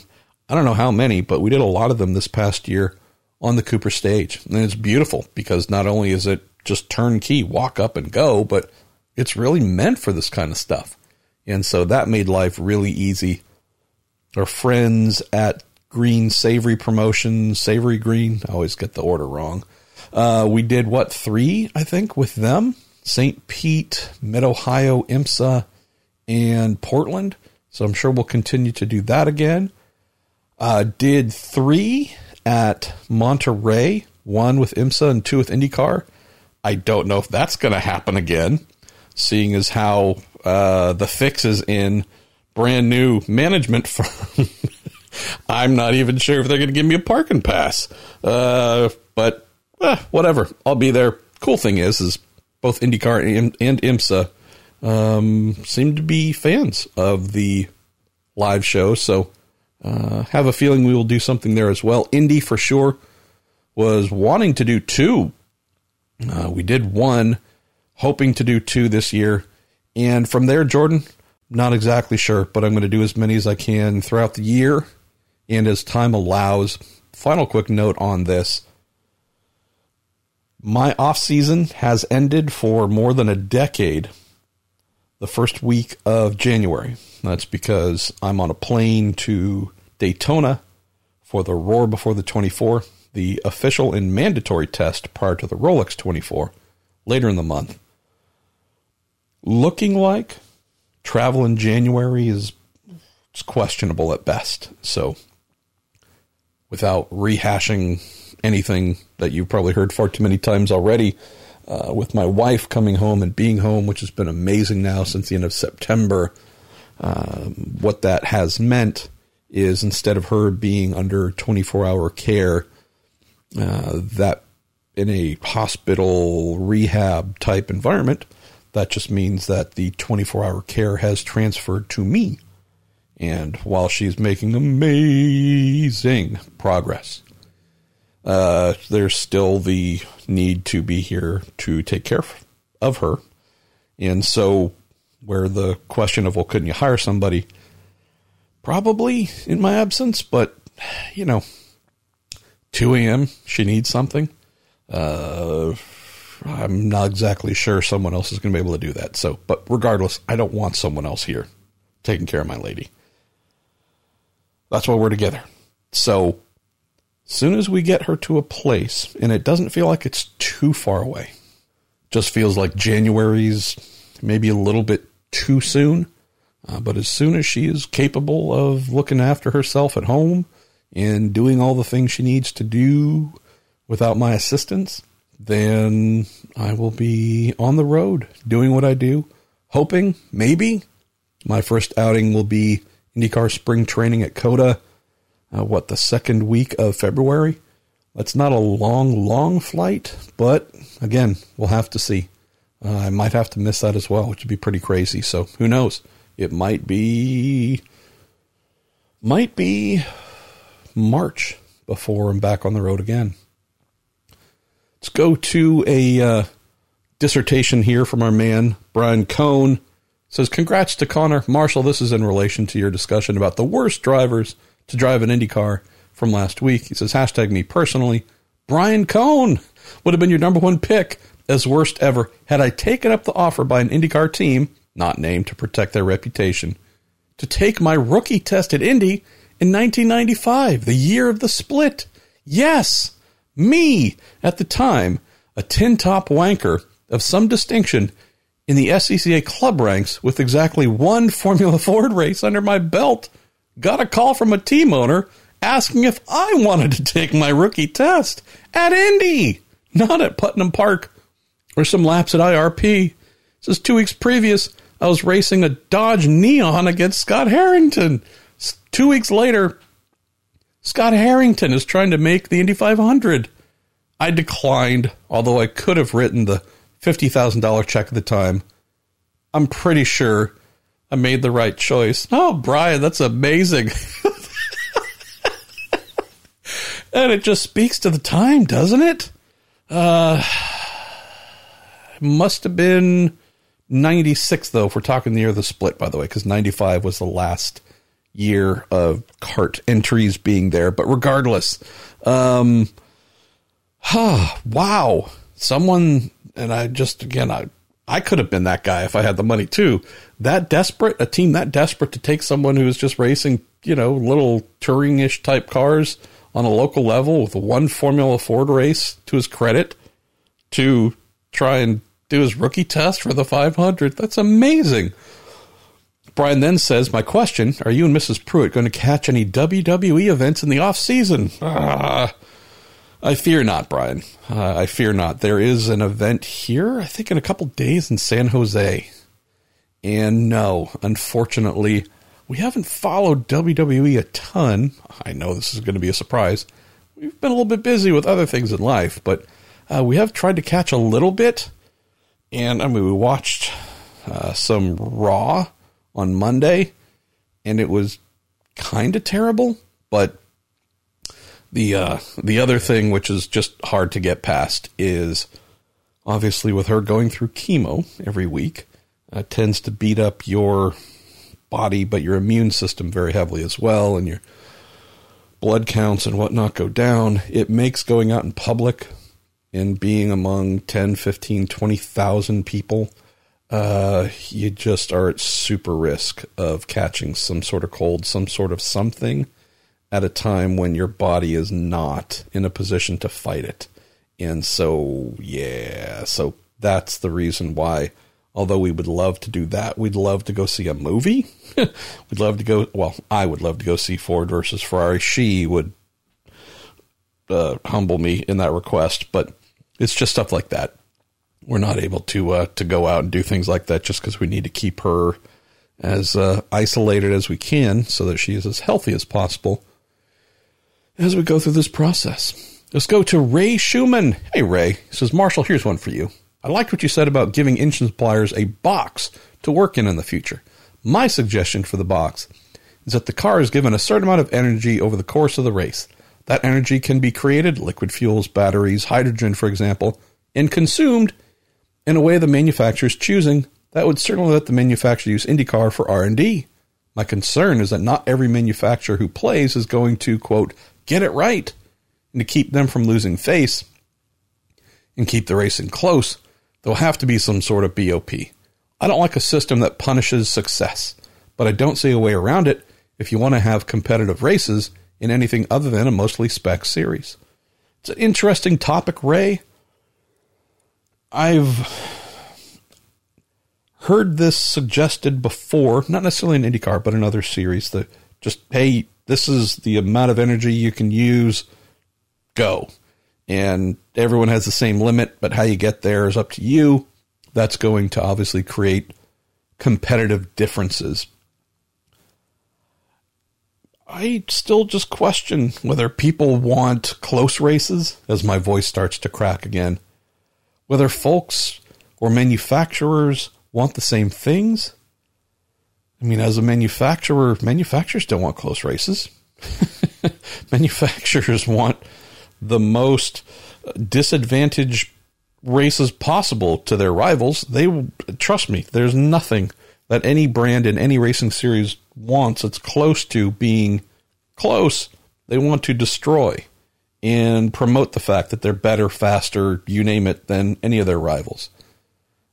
I don't know how many, but we did a lot of them this past year on the Cooper stage. And it's beautiful because not only is it just turnkey, walk up and go, but it's really meant for this kind of stuff. And so that made life really easy. Our friends at Green Savoree Promotions, Savoree Green, I always get the order wrong. Uh, we did what, three, I think, with them St. Pete, Mid Ohio, IMSA, and Portland. So I'm sure we'll continue to do that again. Uh, did three at Monterey, one with IMSA and two with IndyCar. I don't know if that's going to happen again, seeing as how uh, the fix is in brand new management firm. I'm not even sure if they're going to give me a parking pass. Uh, but eh, whatever, I'll be there. Cool thing is, is both IndyCar and, and IMSA um, seem to be fans of the live show, so uh, have a feeling we will do something there as well. Indy for sure was wanting to do two. Uh, we did one, hoping to do two this year. And from there, Jordan, not exactly sure, but I'm going to do as many as I can throughout the year and as time allows. Final quick note on this. My off season has ended for more than a decade the first week of January. That's because I'm on a plane to Daytona for the Roar Before the 24, the official and mandatory test prior to the Rolex 24 later in the month. Looking like travel in January is questionable at best. So, without rehashing anything that you've probably heard far too many times already, uh, with my wife coming home and being home, which has been amazing now since the end of September. Um, what that has meant is instead of her being under 24 hour care, uh, that in a hospital rehab type environment, that just means that the 24 hour care has transferred to me. And while she's making amazing progress, uh, there's still the need to be here to take care of her. And so, where the question of, well, couldn't you hire somebody? Probably in my absence, but, you know, 2 a.m., she needs something. Uh, I'm not exactly sure someone else is going to be able to do that. So, but regardless, I don't want someone else here taking care of my lady. That's why we're together. So, soon as we get her to a place, and it doesn't feel like it's too far away, just feels like January's maybe a little bit too soon. Uh, but as soon as she is capable of looking after herself at home and doing all the things she needs to do without my assistance, then I will be on the road doing what I do, hoping maybe my first outing will be IndyCar spring training at COTA. Uh, what the second week of February? That's not a long, long flight, but again, we'll have to see. Uh, I might have to miss that as well, which would be pretty crazy. So who knows? It might be, might be March before I'm back on the road again. Let's go to a uh, dissertation here from our man, Brian Cohn. Says, Congrats to Connor. Marshall, this is in relation to your discussion about the worst drivers to drive an Indy car from last week. He says, hashtag me personally. Brian Cohn would have been your number one pick as worst ever had I taken up the offer by an IndyCar team, not named to protect their reputation, to take my rookie test at Indy in 1995, the year of the split. Yes, me, at the time, a tin top wanker of some distinction in the SCCA club ranks with exactly one Formula Ford race under my belt, got a call from a team owner asking if I wanted to take my rookie test at Indy, not at Putnam Park or some laps at IRP. Is two weeks previous. I was racing a Dodge Neon against Scott Harrington. Two weeks later, Scott Harrington is trying to make the Indy 500. I declined, although I could have written the $50,000 check at the time. I'm pretty sure I made the right choice. Oh, Brian, that's amazing. and it just speaks to the time, doesn't it? Uh, must have been 96, though, if we're talking the year of the split, by the way, because 95 was the last year of CART entries being there. But regardless, um, huh, wow. Someone, and I just, again, I, I could have been that guy if I had the money too. That desperate, a team that desperate to take someone who is just racing, you know, little touring ish type cars on a local level with one Formula Ford race to his credit to try and do his rookie test for the 500. That's amazing. Brian then says, My question Are you and Mrs. Pruett going to catch any WWE events in the off season? Ah, I fear not, Brian. Uh, I fear not. There is an event here, I think, in a couple days in San Jose. And no, unfortunately, we haven't followed WWE a ton. I know this is going to be a surprise. We've been a little bit busy with other things in life, but uh, we have tried to catch a little bit. And I mean, we watched uh, some Raw on Monday, and it was kind of terrible. But the uh, the other thing, which is just hard to get past, is obviously with her going through chemo every week, uh, tends to beat up your body, but your immune system very heavily as well, and your blood counts and whatnot go down. It makes going out in public and being among 10, 15, 20,000 people, uh, you just are at super risk of catching some sort of cold, some sort of something at a time when your body is not in a position to fight it. And so, yeah, so that's the reason why, although we would love to do that, we'd love to go see a movie. we'd love to go, well, I would love to go see Ford versus Ferrari. She would uh, humble me in that request, but it's just stuff like that. We're not able to uh, to go out and do things like that just because we need to keep her as uh, isolated as we can so that she is as healthy as possible as we go through this process. Let's go to Ray Schumann. Hey, Ray. He says, Marshall, here's one for you. I liked what you said about giving engine suppliers a box to work in in the future. My suggestion for the box is that the car is given a certain amount of energy over the course of the race. That energy can be created, liquid fuels, batteries, hydrogen, for example, and consumed in a way the manufacturer is choosing. That would certainly let the manufacturer use IndyCar for R&D. My concern is that not every manufacturer who plays is going to, quote, get it right. And to keep them from losing face and keep the racing close, there'll have to be some sort of BOP. I don't like a system that punishes success, but I don't see a way around it if you want to have competitive races in anything other than a mostly spec series. It's an interesting topic, Ray. I've heard this suggested before, not necessarily in IndyCar, but in other series that just, hey, this is the amount of energy you can use, go. And everyone has the same limit, but how you get there is up to you. That's going to obviously create competitive differences I still just question whether people want close races as my voice starts to crack again. Whether folks or manufacturers want the same things. I mean, as a manufacturer, manufacturers don't want close races. manufacturers want the most disadvantaged races possible to their rivals. They trust me. There's nothing that any brand in any racing series wants. It's close to being close. They want to destroy and promote the fact that they're better, faster, you name it, than any of their rivals.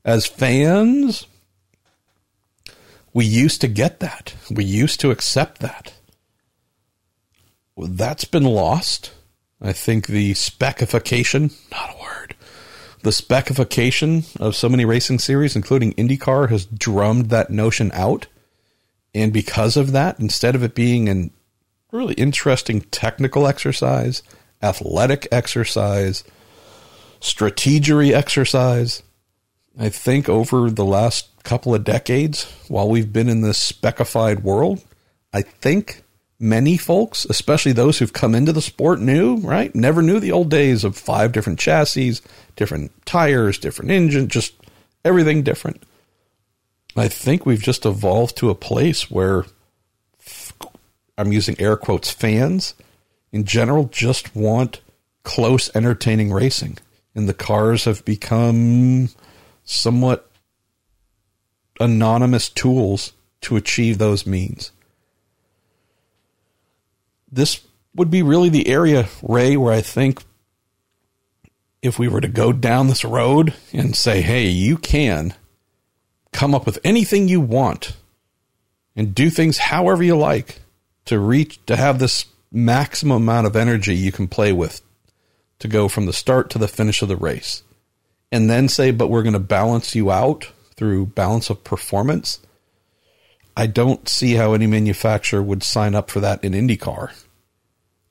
As fans, we used to get that. We used to accept that. Well, that's been lost. I think the specification, not a word, the specification of so many racing series, including IndyCar, has drummed that notion out. And because of that, instead of it being an really interesting technical exercise, athletic exercise, strategery exercise. I think over the last couple of decades, while we've been in this specified world, I think many folks, especially those who've come into the sport new, right? Never knew the old days of five different chassis, different tires, different engine, just everything different. I think we've just evolved to a place where I'm using air quotes, fans in general just want close, entertaining racing. And the cars have become somewhat anonymous tools to achieve those means. This would be really the area, Ray, where I think if we were to go down this road and say, hey, you can come up with anything you want and do things however you like to reach to have this maximum amount of energy you can play with to go from the start to the finish of the race. And then say, but we're going to balance you out through balance of performance. I don't see how any manufacturer would sign up for that in IndyCar.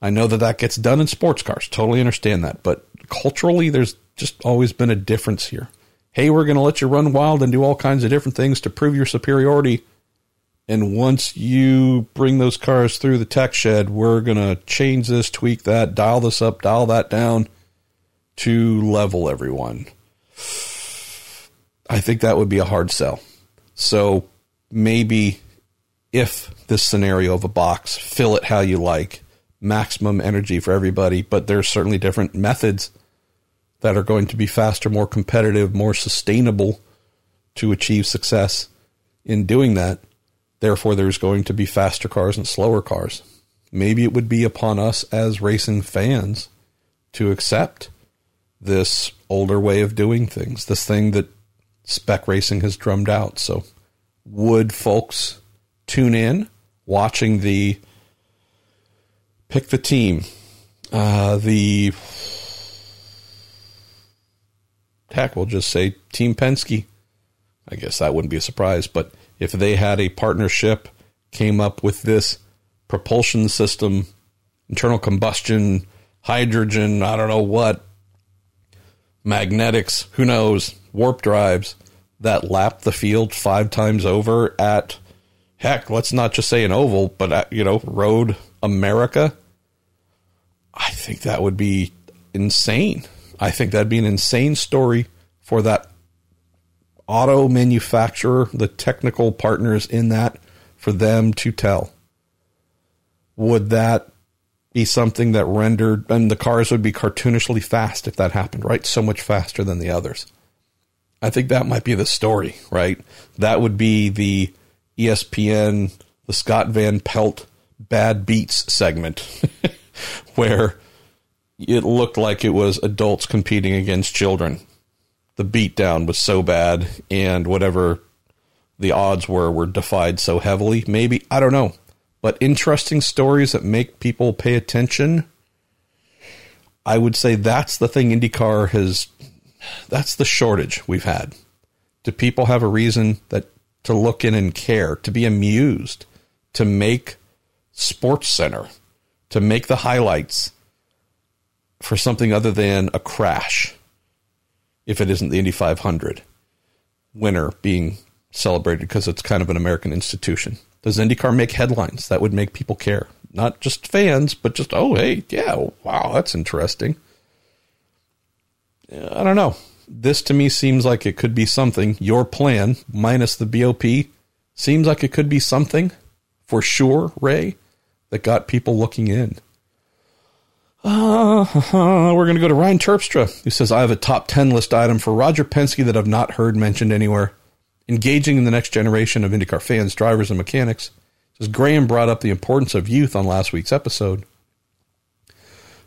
I know that that gets done in sports cars. Totally understand that. But culturally, there's just always been a difference here. Hey, we're going to let you run wild and do all kinds of different things to prove your superiority and once you bring those cars through the tech shed, we're going to change this, tweak that, dial this up, dial that down to level everyone. I think that would be a hard sell. So maybe if this scenario of a box, fill it how you like, maximum energy for everybody, but there's certainly different methods that are going to be faster, more competitive, more sustainable to achieve success in doing that. Therefore, there's going to be faster cars and slower cars. Maybe it would be upon us as racing fans to accept this older way of doing things, this thing that spec racing has drummed out. So, would folks tune in watching the pick the team, uh, the heck, we'll just say Team Penske. I guess that wouldn't be a surprise, but if they had a partnership, came up with this propulsion system, internal combustion, hydrogen, I don't know what, magnetics, who knows, warp drives that lap the field five times over at heck, let's not just say an oval, but at, you know, road America. I think that would be insane. I think that'd be an insane story for that auto manufacturer, the technical partners in that, for them to tell? Would that be something that rendered, and the cars would be cartoonishly fast if that happened, right? So much faster than the others. I think that might be the story, right? That would be the ESPN, the Scott Van Pelt bad beats segment, where it looked like it was adults competing against children the beatdown was so bad and whatever the odds were were defied so heavily. Maybe I don't know, but interesting stories that make people pay attention. I would say that's the thing IndyCar has. That's the shortage we've had. Do people have a reason that to look in and care, to be amused, to make Sports Center, to make the highlights for something other than a crash? if it isn't the Indy 500 winner being celebrated because it's kind of an American institution. Does IndyCar make headlines that would make people care? Not just fans, but just, oh, hey, yeah, wow, that's interesting. I don't know. This to me seems like it could be something. Your plan, minus the BOP, seems like it could be something for sure, Ray, that got people looking in. Uh, we're going to go to Ryan Terpstra, who says, I have a top 10 list item for Roger Penske that I've not heard mentioned anywhere. Engaging in the next generation of IndyCar fans, drivers, and mechanics. Says Graham brought up the importance of youth on last week's episode.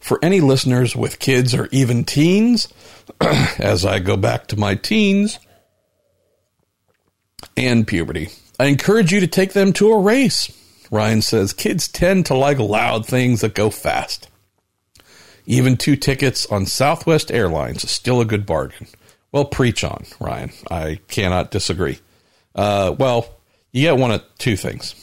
For any listeners with kids or even teens, as I go back to my teens and puberty, I encourage you to take them to a race. Ryan says kids tend to like loud things that go fast. Even two tickets on Southwest Airlines is still a good bargain. Well, preach on, Ryan. I cannot disagree. Uh, well, you get one of two things.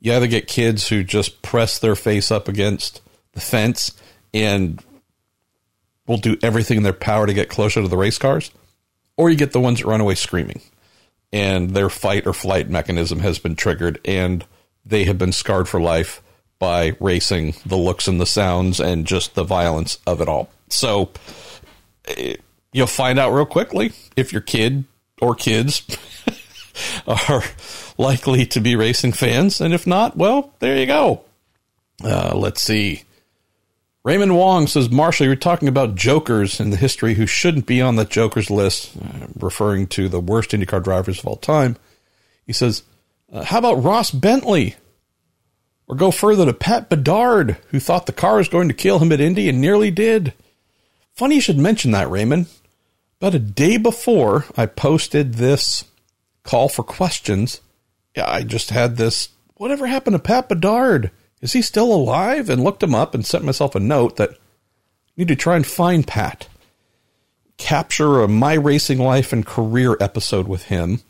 You either get kids who just press their face up against the fence and will do everything in their power to get closer to the race cars, or you get the ones that run away screaming and their fight or flight mechanism has been triggered and they have been scarred for life by racing, the looks and the sounds, and just the violence of it all. So eh, you'll find out real quickly if your kid or kids are likely to be racing fans. And if not, well, there you go. Uh, let's see. Raymond Wong says, Marshall, you're talking about jokers in the history who shouldn't be on the jokers list, uh, referring to the worst IndyCar drivers of all time. He says, uh, How about Ross Bentley? Or go further to Pat Bedard, who thought the car was going to kill him at Indy and nearly did. Funny you should mention that, Raymond. About a day before I posted this call for questions, I just had this whatever happened to Pat Bedard? Is he still alive? And looked him up and sent myself a note that I need to try and find Pat. Capture a My Racing Life and Career episode with him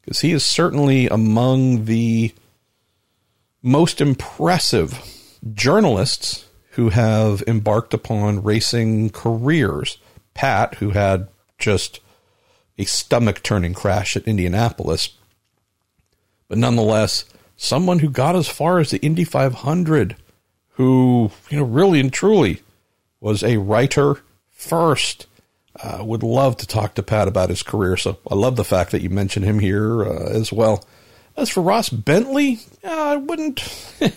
because he is certainly among the most impressive journalists who have embarked upon racing careers. Pat, who had just a stomach turning crash at Indianapolis, but nonetheless, someone who got as far as the Indy 500, who, you know, really and truly was a writer first. Uh, would love to talk to Pat about his career, so I love the fact that you mentioned him here uh, as well. As for Ross Bentley, I wouldn't. I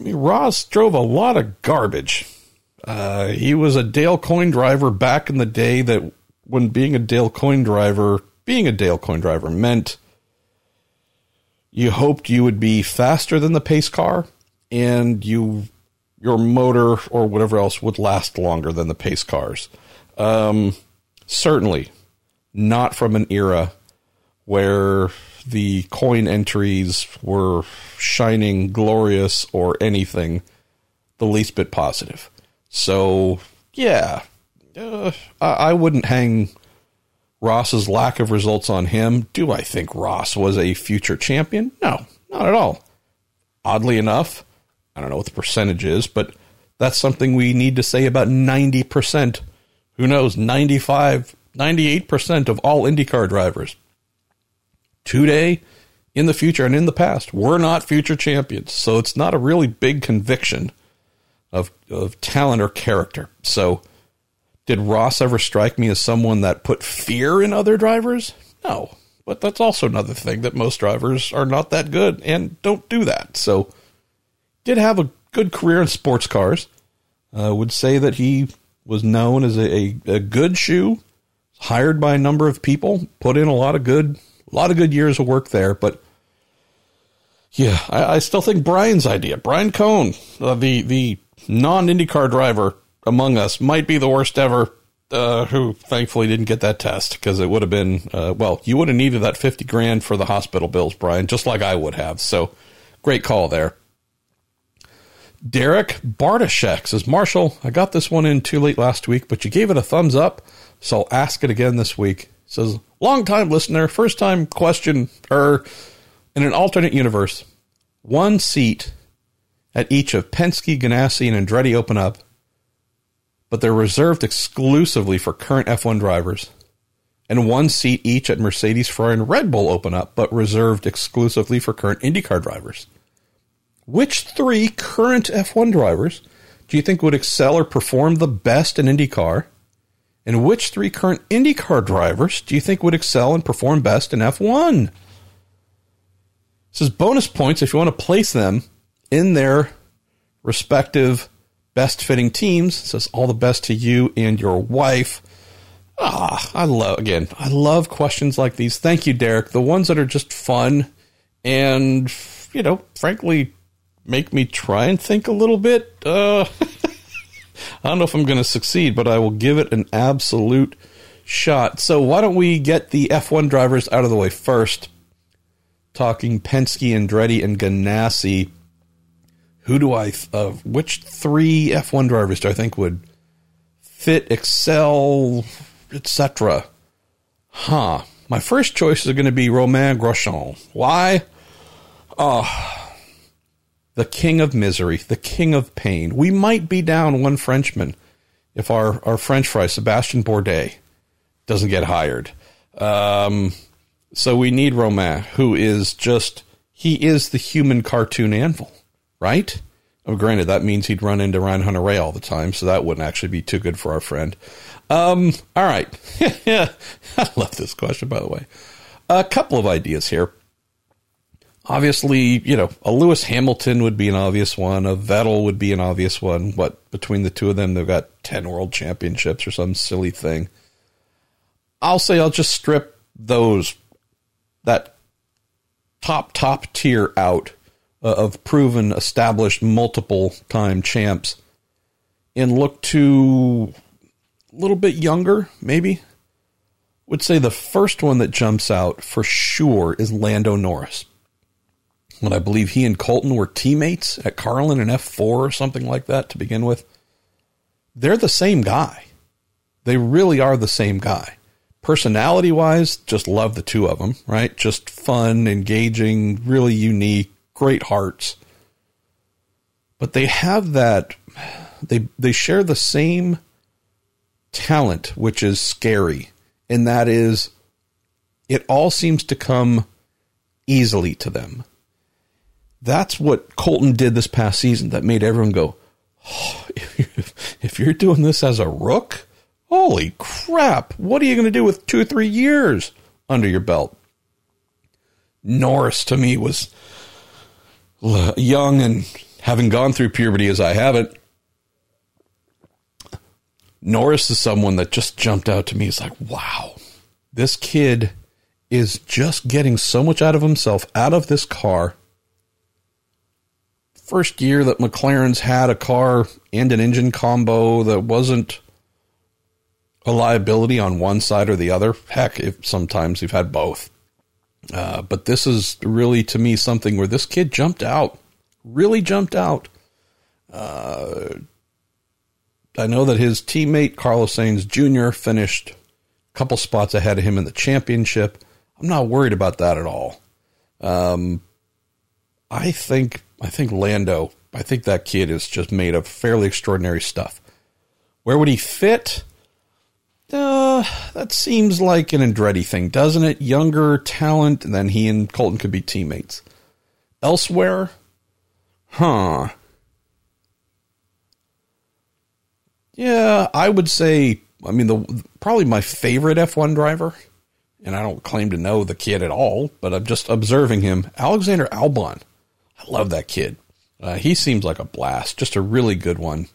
mean, Ross drove a lot of garbage. Uh, he was a Dale Coyne driver back in the day that when being a Dale Coyne driver, being a Dale Coyne driver meant you hoped you would be faster than the pace car and you your motor or whatever else would last longer than the pace cars. Um, certainly not from an era where the Coyne entries were shining glorious or anything the least bit positive. So, yeah, uh, I, I wouldn't hang Ross's lack of results on him. Do I think Ross was a future champion? No, not at all. Oddly enough, I don't know what the percentage is, but that's something we need to say about 90%. Who knows, 95, 98% of all IndyCar drivers today, in the future, and in the past were not future champions. So it's not a really big conviction of, of talent or character. So did Ross ever strike me as someone that put fear in other drivers? No. But that's also another thing that most drivers are not that good and don't do that. So, did have a good career in sports cars. Uh, would say that he was known as a, a, a, good shoe, hired by a number of people, put in a lot of good, a lot of good years of work there. But yeah, I, I still think Brian's idea, Brian Cohn, uh, the the non IndyCar driver, among us might be the worst ever. Uh, who thankfully didn't get that test because it would have been uh, well, you would have needed that fifty grand for the hospital bills, Brian, just like I would have. So, great call there. Derek Bartashek says, Marshall, I got this one in too late last week, but you gave it a thumbs up, so I'll ask it again this week. Says, long time listener, first time question, er, in an alternate universe, one seat at each of Penske, Ganassi, and Andretti open up but they're reserved exclusively for current F1 drivers. And one seat each at Mercedes, Ferrari, and Red Bull open up, but reserved exclusively for current IndyCar drivers. Which three current F1 drivers do you think would excel or perform the best in IndyCar? And which three current IndyCar drivers do you think would excel and perform best in F1? This says bonus points if you want to place them in their respective best fitting teams. Says all the best to you and your wife. Ah, I love again. I love questions like these. Thank you, Derek. The ones that are just fun and you know, frankly, make me try and think a little bit. Uh, I don't know if I'm going to succeed, but I will give it an absolute shot. So why don't we get the F1 drivers out of the way first? Talking Penske, Andretti, and Ganassi. Who do I? Uh, which three F1 drivers do I think would fit, excel, etc.? Huh. My first choice is going to be Romain Grosjean. Why? Oh, the king of misery, the king of pain. We might be down one Frenchman if our, our French fry, Sebastian Bourdais, doesn't get hired. Um, so we need Romain, who is just, he is the human cartoon anvil, right? Oh, granted, that means he'd run into Ryan Hunter-Reay all the time, so that wouldn't actually be too good for our friend. Um, all right. I love this question, by the way. A couple of ideas here. Obviously, you know, a Lewis Hamilton would be an obvious one. A Vettel would be an obvious one. What, between the two of them, they've got 10 world championships or some silly thing. I'll say I'll just strip those, that top, top tier out uh, of proven, established, multiple time champs and look to a little bit younger, maybe. Would say the first one that jumps out for sure is Lando Norris. When I believe he and Colton were teammates at Carlin and F4 or something like that to begin with. They're the same guy. They really are the same guy. Personality wise, just love the two of them, right? Just fun, engaging, really unique, great hearts. But they have that they they share the same talent, which is scary, and that is it all seems to come easily to them. That's what Colton did this past season that made everyone go, oh, if you're doing this as a rook, holy crap, what are you going to do with two or three years under your belt? Norris to me was young and having gone through puberty as I haven't. Norris is someone that just jumped out to me. It's like, wow, this kid is just getting so much out of himself, out of this car. First year that McLaren's had a car and an engine combo that wasn't a liability on one side or the other. Heck, if sometimes you've had both. Uh, but this is really, to me, something where this kid jumped out, really jumped out. Uh, I know that his teammate Carlos Sainz Jr. finished a couple spots ahead of him in the championship. I'm not worried about that at all. Um, I think I think Lando. I think that kid is just made of fairly extraordinary stuff. Where would he fit? Uh, that seems like an Andretti thing, doesn't it? Younger talent, then he and Colton could be teammates. Elsewhere, huh? Yeah, I would say. I mean, the probably my favorite F1 driver, and I don't claim to know the kid at all, but I'm just observing him. Alexander Albon, I love that kid. Uh, he seems like a blast, just a really good one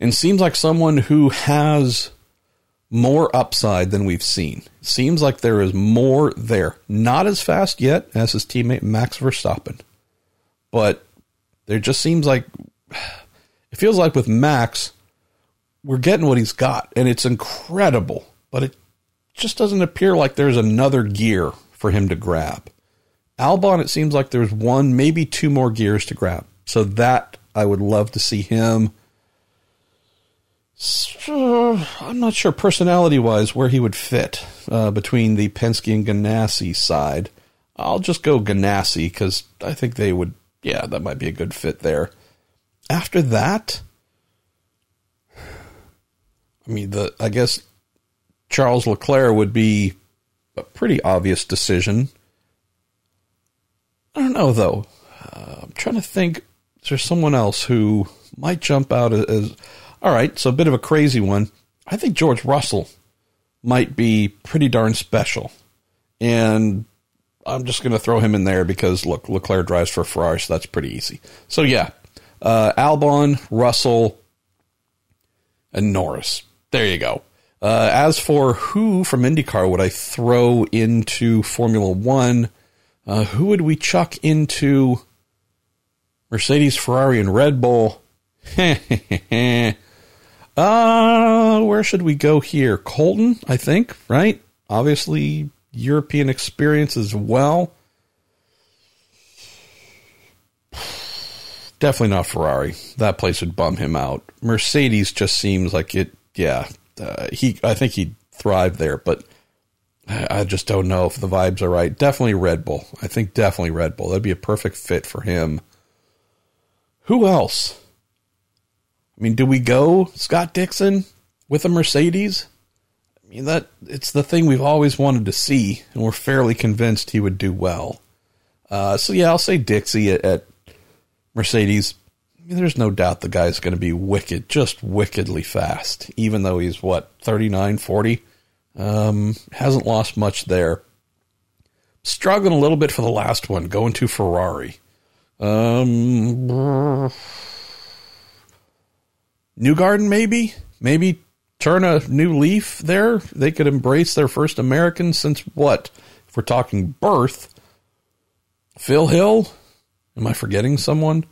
and seems like someone who has more upside than we've seen. Seems like there is more there. Not as fast yet as his teammate Max Verstappen, but there just seems like it feels like with Max, we're getting what he's got, and it's incredible, but it just doesn't appear like there's another gear for him to grab. Albon, it seems like there's one, maybe two more gears to grab. So that I would love to see him I'm not sure personality wise where he would fit uh, between the Penske and Ganassi side. I'll just go Ganassi because I think they would, yeah, that might be a good fit there. After that, I mean, the I guess Charles Leclerc would be a pretty obvious decision. I don't know though. Uh, I'm trying to think. Is there someone else who might jump out as all right, so a bit of a crazy one. I think George Russell might be pretty darn special. And I'm just going to throw him in there because, look, Leclerc drives for Ferrari, so that's pretty easy. So, yeah, Uh, Albon, Russell, and Norris. There you go. Uh, as for who from IndyCar would I throw into Formula One, uh, who would we chuck into Mercedes, Ferrari, and Red Bull? uh, where should we go here? Colton, I think, right? Obviously, European experience as well. Definitely not Ferrari. That place would bum him out. Mercedes just seems like it. Yeah, uh, he. I think he'd thrive there, but I just don't know if the vibes are right. Definitely Red Bull. I think definitely Red Bull. That'd be a perfect fit for him. Who else? I mean, do we go Scott Dixon with a Mercedes? I mean, that it's the thing we've always wanted to see, and we're fairly convinced he would do well. Uh, so yeah, I'll say Dixie at, at Mercedes, I mean, there's no doubt the guy's going to be wicked, just wickedly fast, even though he's what, 39, 40? Um, hasn't lost much there. Struggling a little bit for the last one, going to Ferrari. Um, Newgarden, maybe? Maybe turn a new leaf there? They could embrace their first American since what? If we're talking birth, Phil Hill? Am I forgetting someone?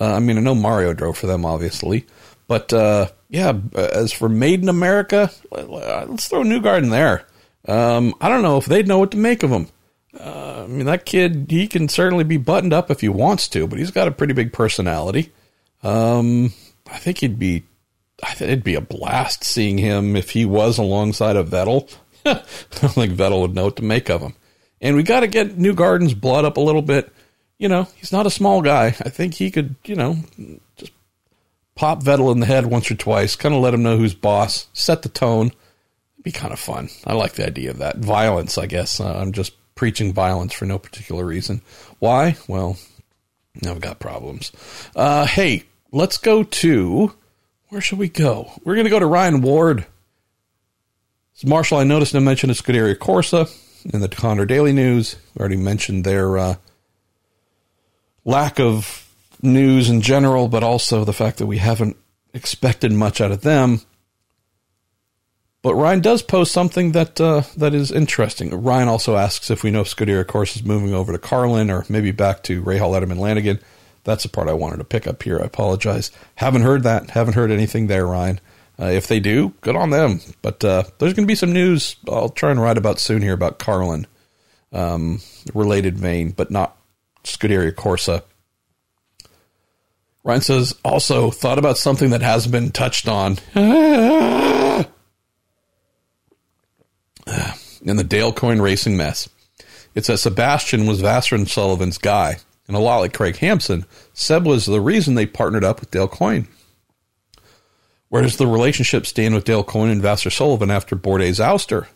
Uh, I mean, I know Mario drove for them, obviously, but uh, yeah. As for Made in America, let's throw Newgarden there. Um, I don't know if they'd know what to make of him. Uh, I mean, that kid, he can certainly be buttoned up if he wants to, but he's got a pretty big personality. Um, I think he'd be, I think it'd be a blast seeing him if he was alongside of Vettel. I don't think Vettel would know what to make of him. And we got to get Newgarden's blood up a little bit you know, he's not a small guy. I think he could, you know, just pop Vettel in the head once or twice, kind of let him know who's boss, set the tone. It'd be kind of fun. I like the idea of that. Violence, I guess. Uh, I'm just preaching violence for no particular reason. Why? Well, now I've got problems. Uh, hey, let's go to where should we go? We're going to go to Ryan Ward. Marshall, I noticed I mention a Scuderia Corsa in the Condor Daily News. We already mentioned their uh, lack of news in general, but also the fact that we haven't expected much out of them. But Ryan does post something that uh, that is interesting. Ryan also asks if we know if Scuderia Corsa is moving over to Carlin or maybe back to Rahal Letterman Lanigan. That's the part I wanted to pick up here. I apologize. Haven't heard that. Haven't heard anything there, Ryan. Uh, if they do, good on them. But uh, there's going to be some news I'll try and write about soon here about Carlin, um, related vein, but not Scuderia Corsa. Ryan says, also thought about something that hasn't been touched on. in the Dale Coyne racing mess. It says Sebastian was Vasser and Sullivan's guy, and a lot like Craig Hampson, Seb was the reason they partnered up with Dale Coyne. Where does the relationship stand with Dale Coyne and Vasser Sullivan after Bourdais' ouster?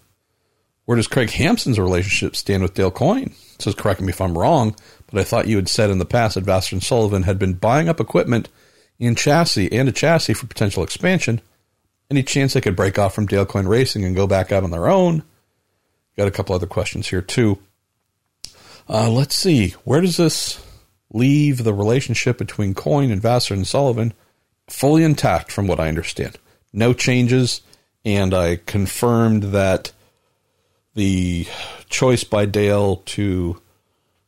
Where does Craig Hampson's relationship stand with Dale Coyne? It says, correct me if I'm wrong, but I thought you had said in the past that Vasser and Sullivan had been buying up equipment in chassis and a chassis for potential expansion. Any chance they could break off from Dale Coyne Racing and go back out on their own? Got a couple other questions here too. Uh, let's see. Where does this leave the relationship between Coyne and Vasser and Sullivan? Fully intact, from what I understand. No changes, and I confirmed that the choice by Dale to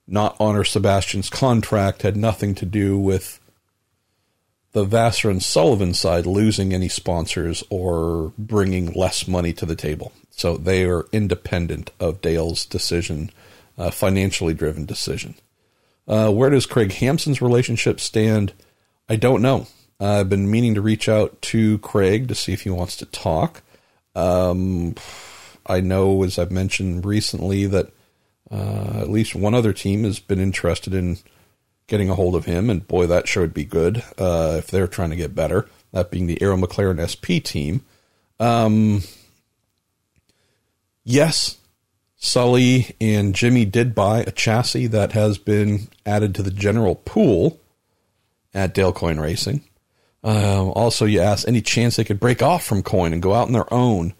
not honor Sebastian's contract had nothing to do with the Vasser and Sullivan side losing any sponsors or bringing less money to the table. So they are independent of Dale's decision, uh, financially driven decision. Uh, where does Craig Hampson's relationship stand? I don't know. Uh, I've been meaning to reach out to Craig to see if he wants to talk. Um, I know, as I've mentioned recently, that uh, at least one other team has been interested in getting a hold of him, and boy, that sure would be good uh, if they're trying to get better. That being the Arrow McLaren SP team. Um, yes, Sully and Jimmy did buy a chassis that has been added to the general pool at Dale Coyne Racing. Um, also, you asked any chance they could break off from Coyne and go out on their own.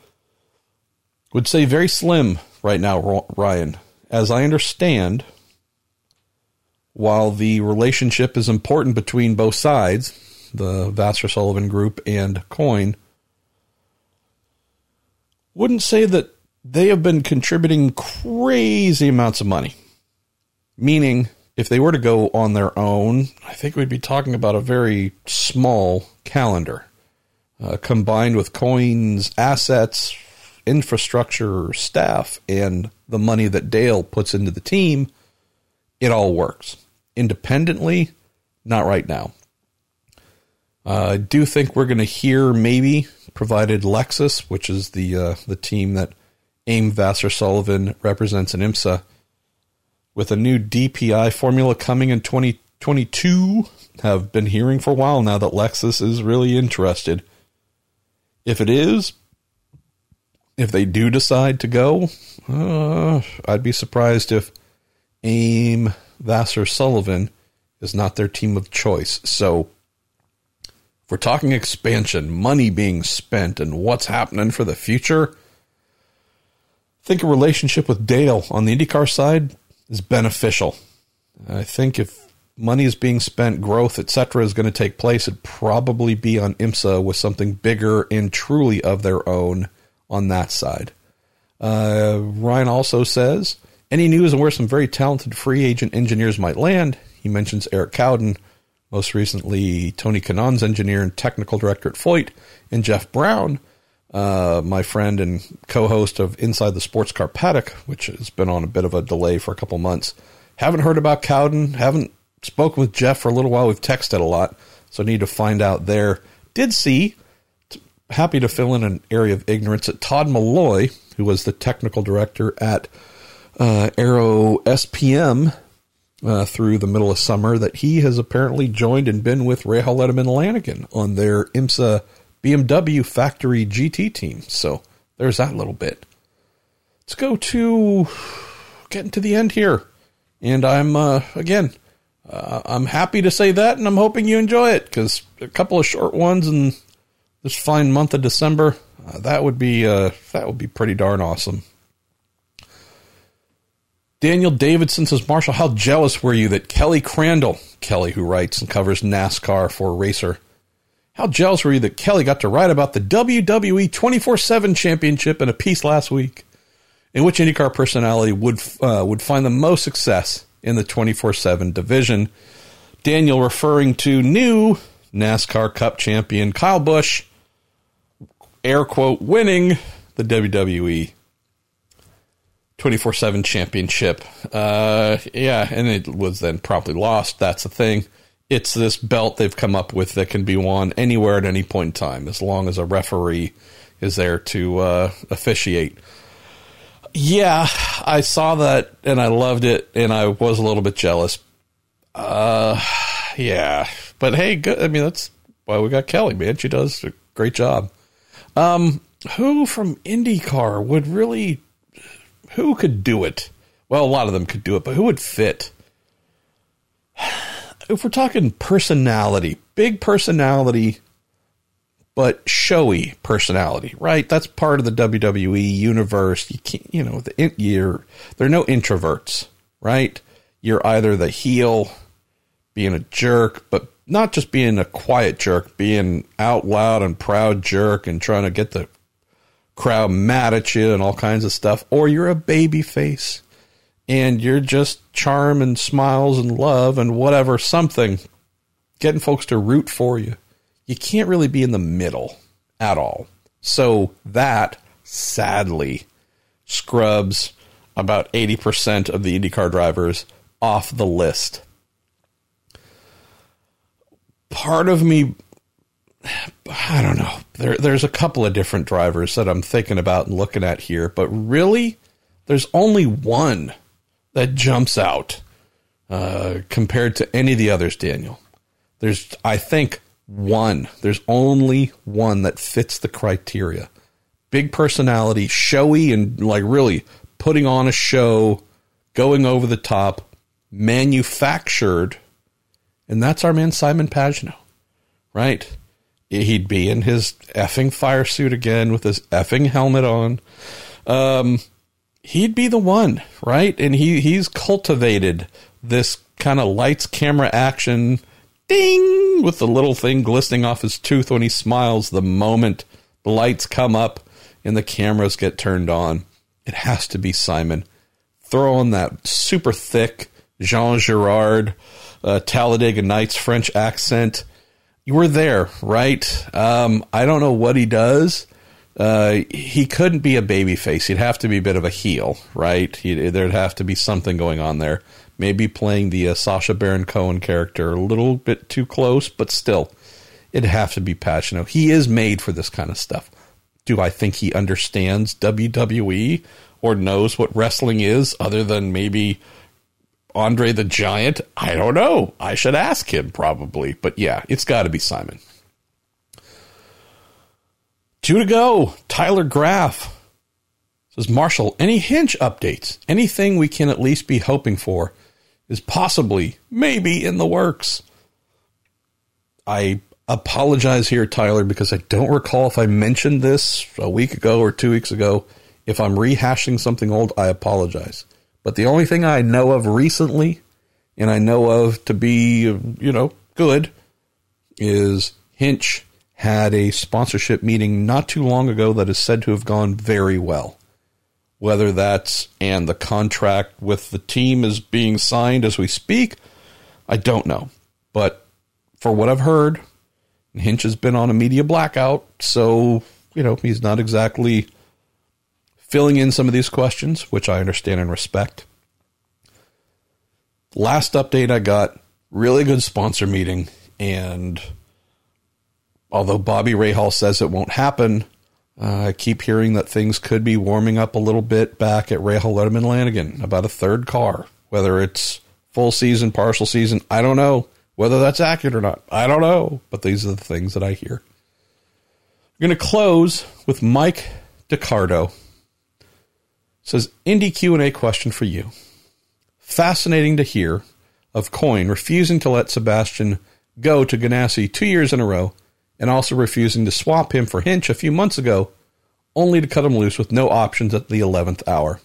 Would say very slim right now, Ryan as I understand, while the relationship is important between both sides, the Vasser Sullivan Group and Coyne, wouldn't say that they have been contributing crazy amounts of money. Meaning, if they were to go on their own, I think we'd be talking about a very small calendar. Uh, combined with Coyne's, assets, infrastructure, staff, and the money that Dale puts into the team, it all works. Independently, not right now. Uh, I do think we're going to hear maybe, provided Lexus, which is the uh, the team that AIM Vasser Sullivan represents in IMSA, with a new DPI formula coming in 2022. Have been hearing for a while now that Lexus is really interested. If it is, if they do decide to go, uh, I'd be surprised if AIM Vasser Sullivan is not their team of choice. So, if we're talking expansion, money being spent, and what's happening for the future, think a relationship with Dale on the IndyCar side is beneficial. I think if money is being spent, growth, etc., is going to take place, it'd probably be on IMSA with something bigger and truly of their own on that side. Uh, Ryan also says any news on where some very talented free agent engineers might land. He mentions Eric Cowden, most recently Tony Kanaan's engineer and technical director at Foyt, and Jeff Brown, uh, my friend and co-host of Inside the Sports Car Paddock, which has been on a bit of a delay for a couple months. Haven't heard about Cowden. Haven't spoken with Jeff for a little while. We've texted a lot, so need to find out there. Did see happy to fill in an area of ignorance that Todd Malloy, who was the technical director at uh, Arrow SPM uh, through the middle of summer, that he has apparently joined and been with Rahal Letterman Lanigan on their IMSA BMW factory GT team. So there's that little bit. Let's go to getting to the end here. And I'm, uh, again, uh, I'm happy to say that, and I'm hoping you enjoy it because a couple of short ones and this fine month of December, uh, that would be uh, that would be pretty darn awesome. Daniel Davidson says, Marshall, how jealous were you that Kelly Crandall, Kelly who writes and covers NASCAR for Racer, how jealous were you that Kelly got to write about the WWE 24 7 championship in a piece last week, in which IndyCar personality would, uh, would find the most success in the 24 7 division? Daniel referring to new NASCAR Cup champion Kyle Busch air quote, winning the WWE 24 7 championship. Uh, yeah, and it was then promptly lost. That's the thing. It's this belt they've come up with that can be won anywhere at any point in time, as long as a referee is there to uh, officiate. Yeah, I saw that and I loved it, and I was a little bit jealous. Uh, yeah, but hey, good. I mean, that's why we got Kelly, man. She does a great job. Um, who from IndyCar would really? Who could do it? Well, a lot of them could do it, but who would fit? If we're talking personality, big personality, but showy personality, right? That's part of the WWE universe. You can't, you know, the you're there are no introverts, right? You're either the heel, being a jerk, but not just being a quiet jerk, being out loud and proud jerk and trying to get the crowd mad at you and all kinds of stuff, or you're a baby face and you're just charm and smiles and love and whatever something, getting folks to root for you. You can't really be in the middle at all. So that sadly scrubs about 80% of the IndyCar drivers off the list part of me I don't know. There, there's a couple of different drivers that I'm thinking about and looking at here, but really, there's only one that jumps out uh, compared to any of the others. Daniel, there's I think one. There's only one that fits the criteria. Big personality, showy, and like really putting on a show, going over the top, manufactured and that's our man Simon Pagenaud, right? He'd be in his effing fire suit again with his effing helmet on. Um, he'd be the one, right? And he he's cultivated this kind of lights, camera action, ding, with the little thing glistening off his tooth when he smiles the moment the lights come up and the cameras get turned on. It has to be Simon. Throw on that super thick Jean Girard, uh, Talladega Nights French accent. You were there, right? Um, I don't know what he does. Uh, he couldn't be a baby face. He'd have to be a bit of a heel, right? He'd, there'd have to be something going on there. Maybe playing the uh, Sacha Baron Cohen character a little bit too close, but still, it'd have to be Pagenaud. He is made for this kind of stuff. Do I think he understands WWE or knows what wrestling is other than maybe Andre the Giant? I don't know. I should ask him probably. But yeah, it's got to be Simon. Two to go. Tyler Graff says Marshall, any Hinch updates? Anything we can at least be hoping for is possibly, maybe in the works. I apologize here, Tyler, because I don't recall if I mentioned this a week ago or two weeks ago. If I'm rehashing something old, I apologize. But the only thing I know of recently, and I know of to be, you know, good, is Hinch had a sponsorship meeting not too long ago that is said to have gone very well. Whether that's and the contract with the team is being signed as we speak, I don't know. But for what I've heard, Hinch has been on a media blackout, so, you know, he's not exactly filling in some of these questions, which I understand and respect. Last update I got, really good sponsor meeting, and although Bobby Rahal says it won't happen, uh, I keep hearing that things could be warming up a little bit back at Rahal Letterman Lanigan, about a third car. Whether it's full season, partial season, I don't know. Whether that's accurate or not, I don't know. But these are the things that I hear. I'm going to close with Mike DiCardo. says Indy Q&A question for you. Fascinating to hear of Coyne refusing to let Sebastian go to Ganassi two years in a row and also refusing to swap him for Hinch a few months ago, only to cut him loose with no options at the 11th hour.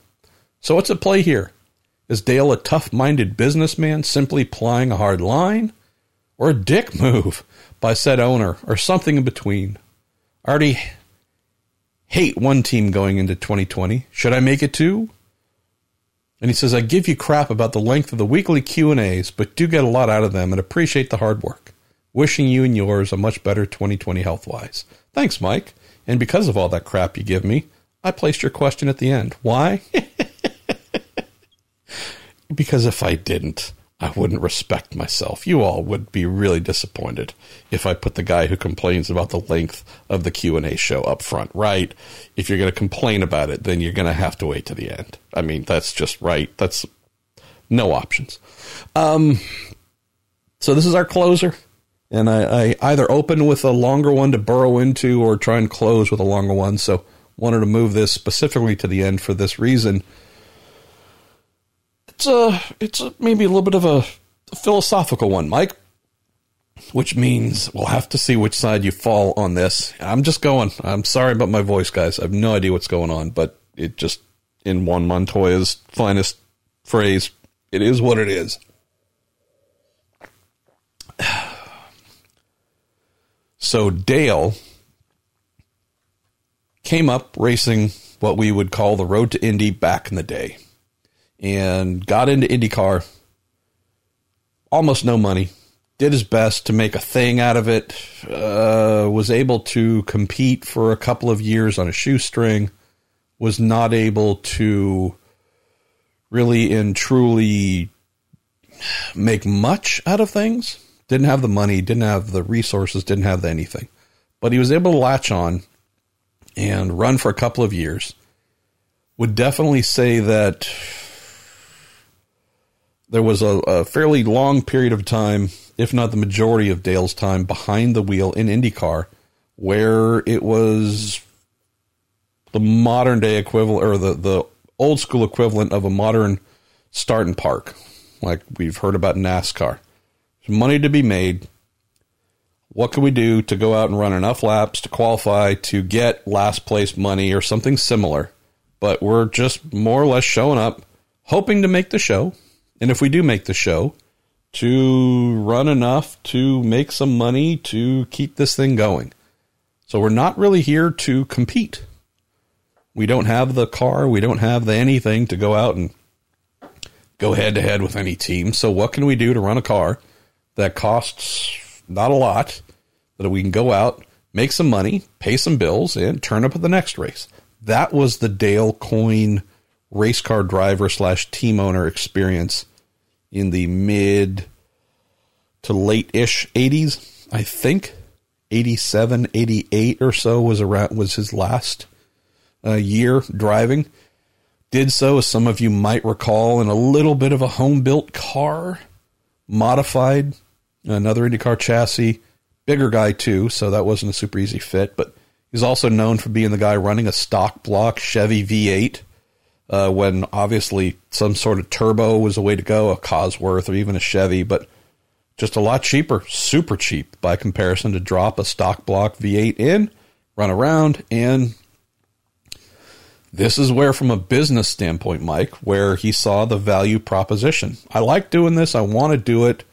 So what's at play here? Is Dale a tough minded businessman simply plying a hard line? Or a dick move by said owner, or something in between? I already hate one team going into 2020. Should I make it two? And he says, I give you crap about the length of the weekly Q&As, but do get a lot out of them and appreciate the hard work. Wishing you and yours a much better 2020 health wise. Thanks, Mike. And because of all that crap you give me, I placed your question at the end. Why? because if I didn't, I wouldn't respect myself. You all would be really disappointed if I put the guy who complains about the length of the Q&A show up front, right? If you're going to complain about it, then you're going to have to wait to the end. I mean, that's just right. That's no options. Um, so this is our closer and I, I, either open with a longer one to burrow into or try and close with a longer one. So wanted to move this specifically to the end for this reason. It's a it's a, maybe a little bit of a, a philosophical one, Mike. Which means we'll have to see which side you fall on this. I'm just going. I'm sorry about my voice, guys. I have no idea what's going on, but it just in Juan Montoya's finest phrase, it is what it is. So Dale came up racing what we would call the road to Indy back in the day and got into IndyCar. Almost no money. Did his best to make a thing out of it. Uh, was able to compete for a couple of years on a shoestring. Was not able to really and truly make much out of things didn't have the money, didn't have the resources, didn't have anything. But he was able to latch on and run for a couple of years. Would definitely say that there was a, a fairly long period of time, if not the majority of Dale's time, behind the wheel in IndyCar, where it was the modern day equivalent or the, the old school equivalent of a modern start and park, like we've heard about NASCAR money to be made. What can we do to go out and run enough laps to qualify to get last place money or something similar? But we're just more or less showing up, hoping to make the show. And if we do make the show, to run enough to make some money to keep this thing going. So we're not really here to compete. We don't have the car, we don't have the anything to go out and go head to head with any team. So what can we do to run a car that costs not a lot that we can go out, make some money, pay some bills and turn up at the next race? That was the Dale Coyne race car driver slash team owner experience in the mid to late ish 80s, I think. 87, 88 or so was around was his last uh, year driving. Did so, as some of you might recall, in a little bit of a home built car, modified, another IndyCar chassis, bigger guy too, so that wasn't a super easy fit. But he's also known for being the guy running a stock block Chevy V8 uh, when obviously some sort of turbo was a way to go, a Cosworth or even a Chevy, but just a lot cheaper, super cheap by comparison to drop a stock block V8 in, run around, and this is where, from a business standpoint, Mike, where he saw the value proposition. I like doing this. I want to do it.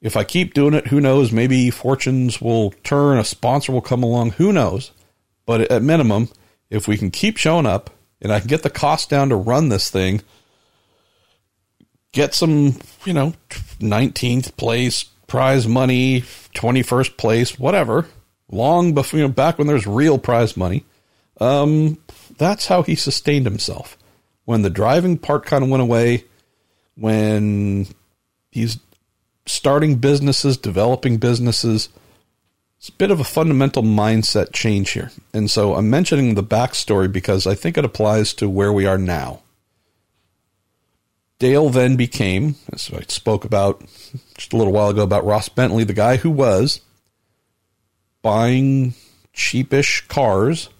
If I keep doing it, who knows? Maybe fortunes will turn, a sponsor will come along. Who knows? But at minimum, if we can keep showing up, and I can get the cost down to run this thing, get some, you know, 19th place prize money, 21st place, whatever, long before, you know, back when there's real prize money. Um, that's how he sustained himself. When the driving part kind of went away, when he's starting businesses, developing businesses, it's a bit of a fundamental mindset change here. And so I'm mentioning the backstory because I think it applies to where we are now. Dale then became, as I spoke about just a little while ago about Ross Bentley, the guy who was buying cheapish cars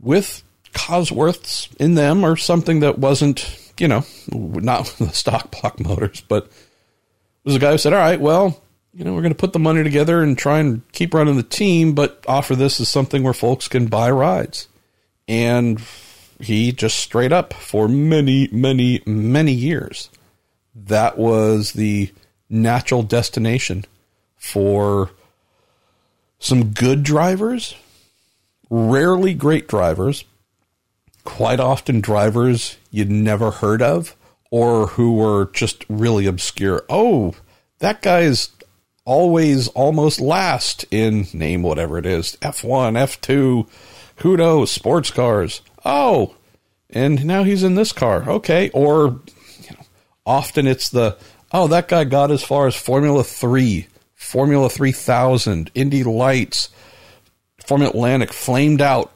with Cosworths in them or something that wasn't, you know, not the stock block motors, but was a guy who said, all right, well, you know, we're going to put the money together and try and keep running the team, but offer this as something where folks can buy rides. And he just straight up for many, many, many years, that was the natural destination for some good drivers, rarely great drivers, quite often drivers you'd never heard of or who were just really obscure. Oh, that guy's always almost last in name whatever it is F1, F2, who knows, sports cars. Oh, and now he's in this car. Okay. Or you know, often it's the, oh, that guy got as far as Formula 3, Formula 3000, Indy Lights, Formula Atlantic, flamed out.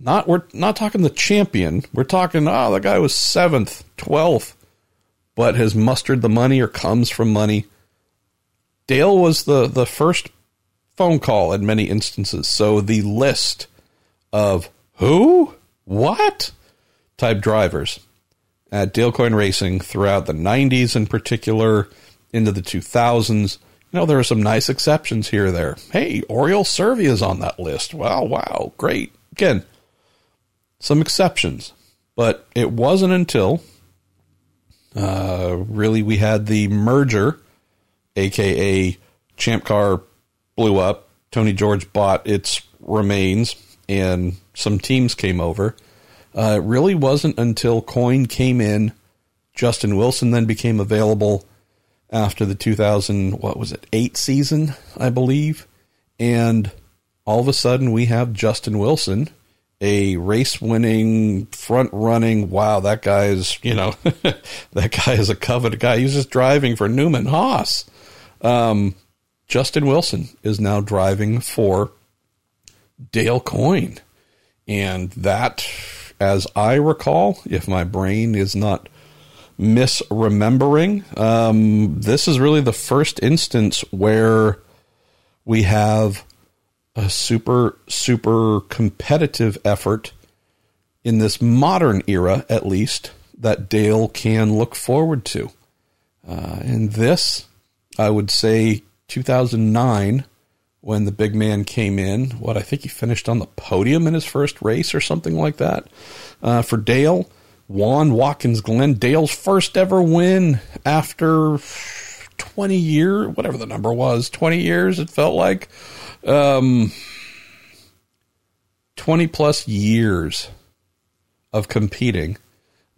Not we're not talking the champion. We're talking oh the guy was seventh, twelfth, but has mustered the money or comes from money Dale was the, the first phone call in many instances. So the list of who, what type drivers at Dale Coyne Racing throughout the 90s in particular, into the 2000s. You know, there are some nice exceptions here or there. Hey, Oriol Servia is on that list. Wow, wow, great. Again, some exceptions. But it wasn't until uh, really we had the merger aka Champ Car, blew up. Tony George bought its remains, and some teams came over. Uh, it really wasn't until Coyne came in, Justin Wilson then became available after the 2000 what was it eight season, I believe, and all of a sudden we have Justin Wilson, a race winning, front running. Wow, that guy is you know that guy is a coveted guy. He's just driving for Newman Haas. Um, Justin Wilson is now driving for Dale Coyne. And that, as I recall, if my brain is not misremembering, um, this is really the first instance where we have a super, super competitive effort in this modern era, at least, that Dale can look forward to. Uh, and this I would say 2009 when the big man came in. What I think he finished on the podium in his first race or something like that. Uh, for Dale, Juan Watkins Glen, Dale's first ever win after 20 year, whatever the number was, 20 years, it felt like. Um, 20 plus years of competing.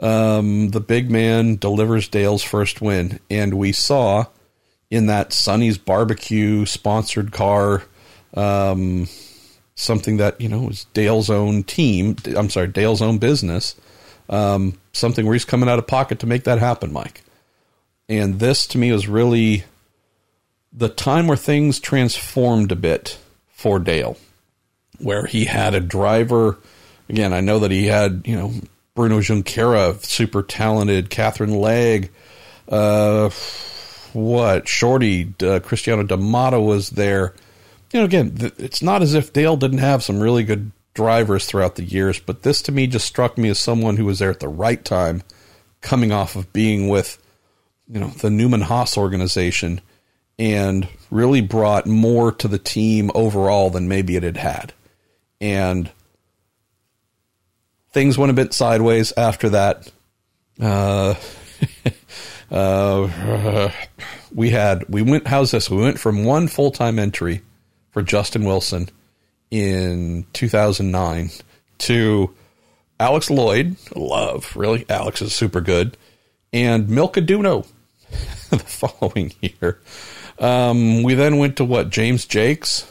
Um, the big man delivers Dale's first win. And we saw in that Sonny's barbecue sponsored car, um, something that, you know, was Dale's own team. I'm sorry, Dale's own business. Um, something where he's coming out of pocket to make that happen, Mike. And this to me was really the time where things transformed a bit for Dale, where he had a driver. Again, I know that he had, you know, Bruno Junqueira, super talented, Catherine Legge, uh, what, Shorty, uh, Cristiano da Matta was there. You know, again, th- it's not as if Dale didn't have some really good drivers throughout the years, but this to me just struck me as someone who was there at the right time, coming off of being with, you know, the Newman Haas organization and really brought more to the team overall than maybe it had had. And things went a bit sideways after that. Uh, uh, we had, we went, how's this? We went from one full time entry for Justin Wilson in 2009 to Alex Lloyd, love, really. Alex is super good. And Milka Duno the following year. Um, we then went to what? James Jakes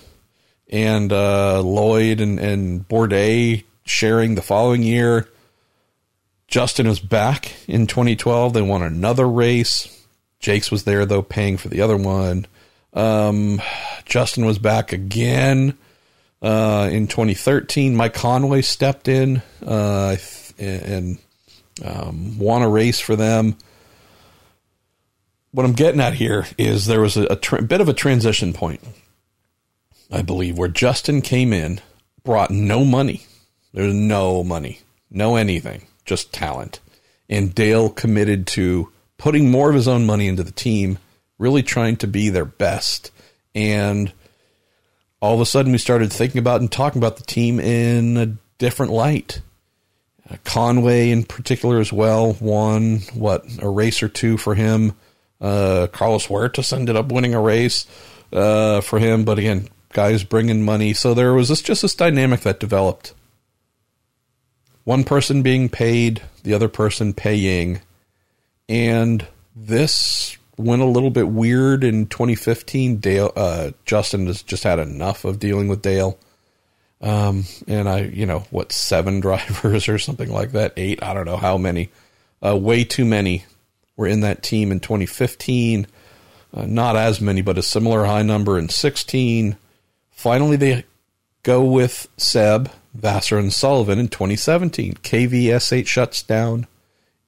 and uh, Lloyd and, and Bourdais sharing the following year. Justin was back in 2012. They won another race. Jakes was there, though, paying for the other one. Um, Justin was back again uh, in 2013, Mike Conway stepped in uh, and um, won a race for them. What I'm getting at here is there was a, a bit of a transition point, I believe, where Justin came in, brought no money. There's no money, no anything, just talent. And Dale committed to putting more of his own money into the team, really trying to be their best. And all of a sudden we started thinking about and talking about the team in a different light. Uh, Conway, in particular, as well, won what a race or two for him. Uh, Carlos Huertas ended up winning a race uh, for him, but again, guys bringing money. So there was this, just this dynamic that developed. One person being paid, the other person paying, and this went a little bit weird in 2015. Dale, uh, Justin has just had enough of dealing with Dale. Um, and I, you know, what, seven drivers or something like that? Eight? I don't know how many. Uh, way too many were in that team in 2015. Uh, not as many, but a similar high number in 16. Finally, they go with Seb, Vasser, and Sullivan in 2017. KVSH shuts down,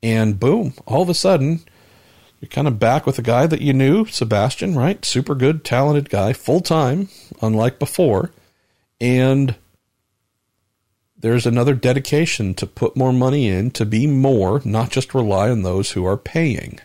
and boom, all of a sudden, you're kind of back with a guy that you knew, Sebastian, right? Super good, talented guy, full time, unlike before. And there's another dedication to put more money in, to be more, not just rely on those who are paying.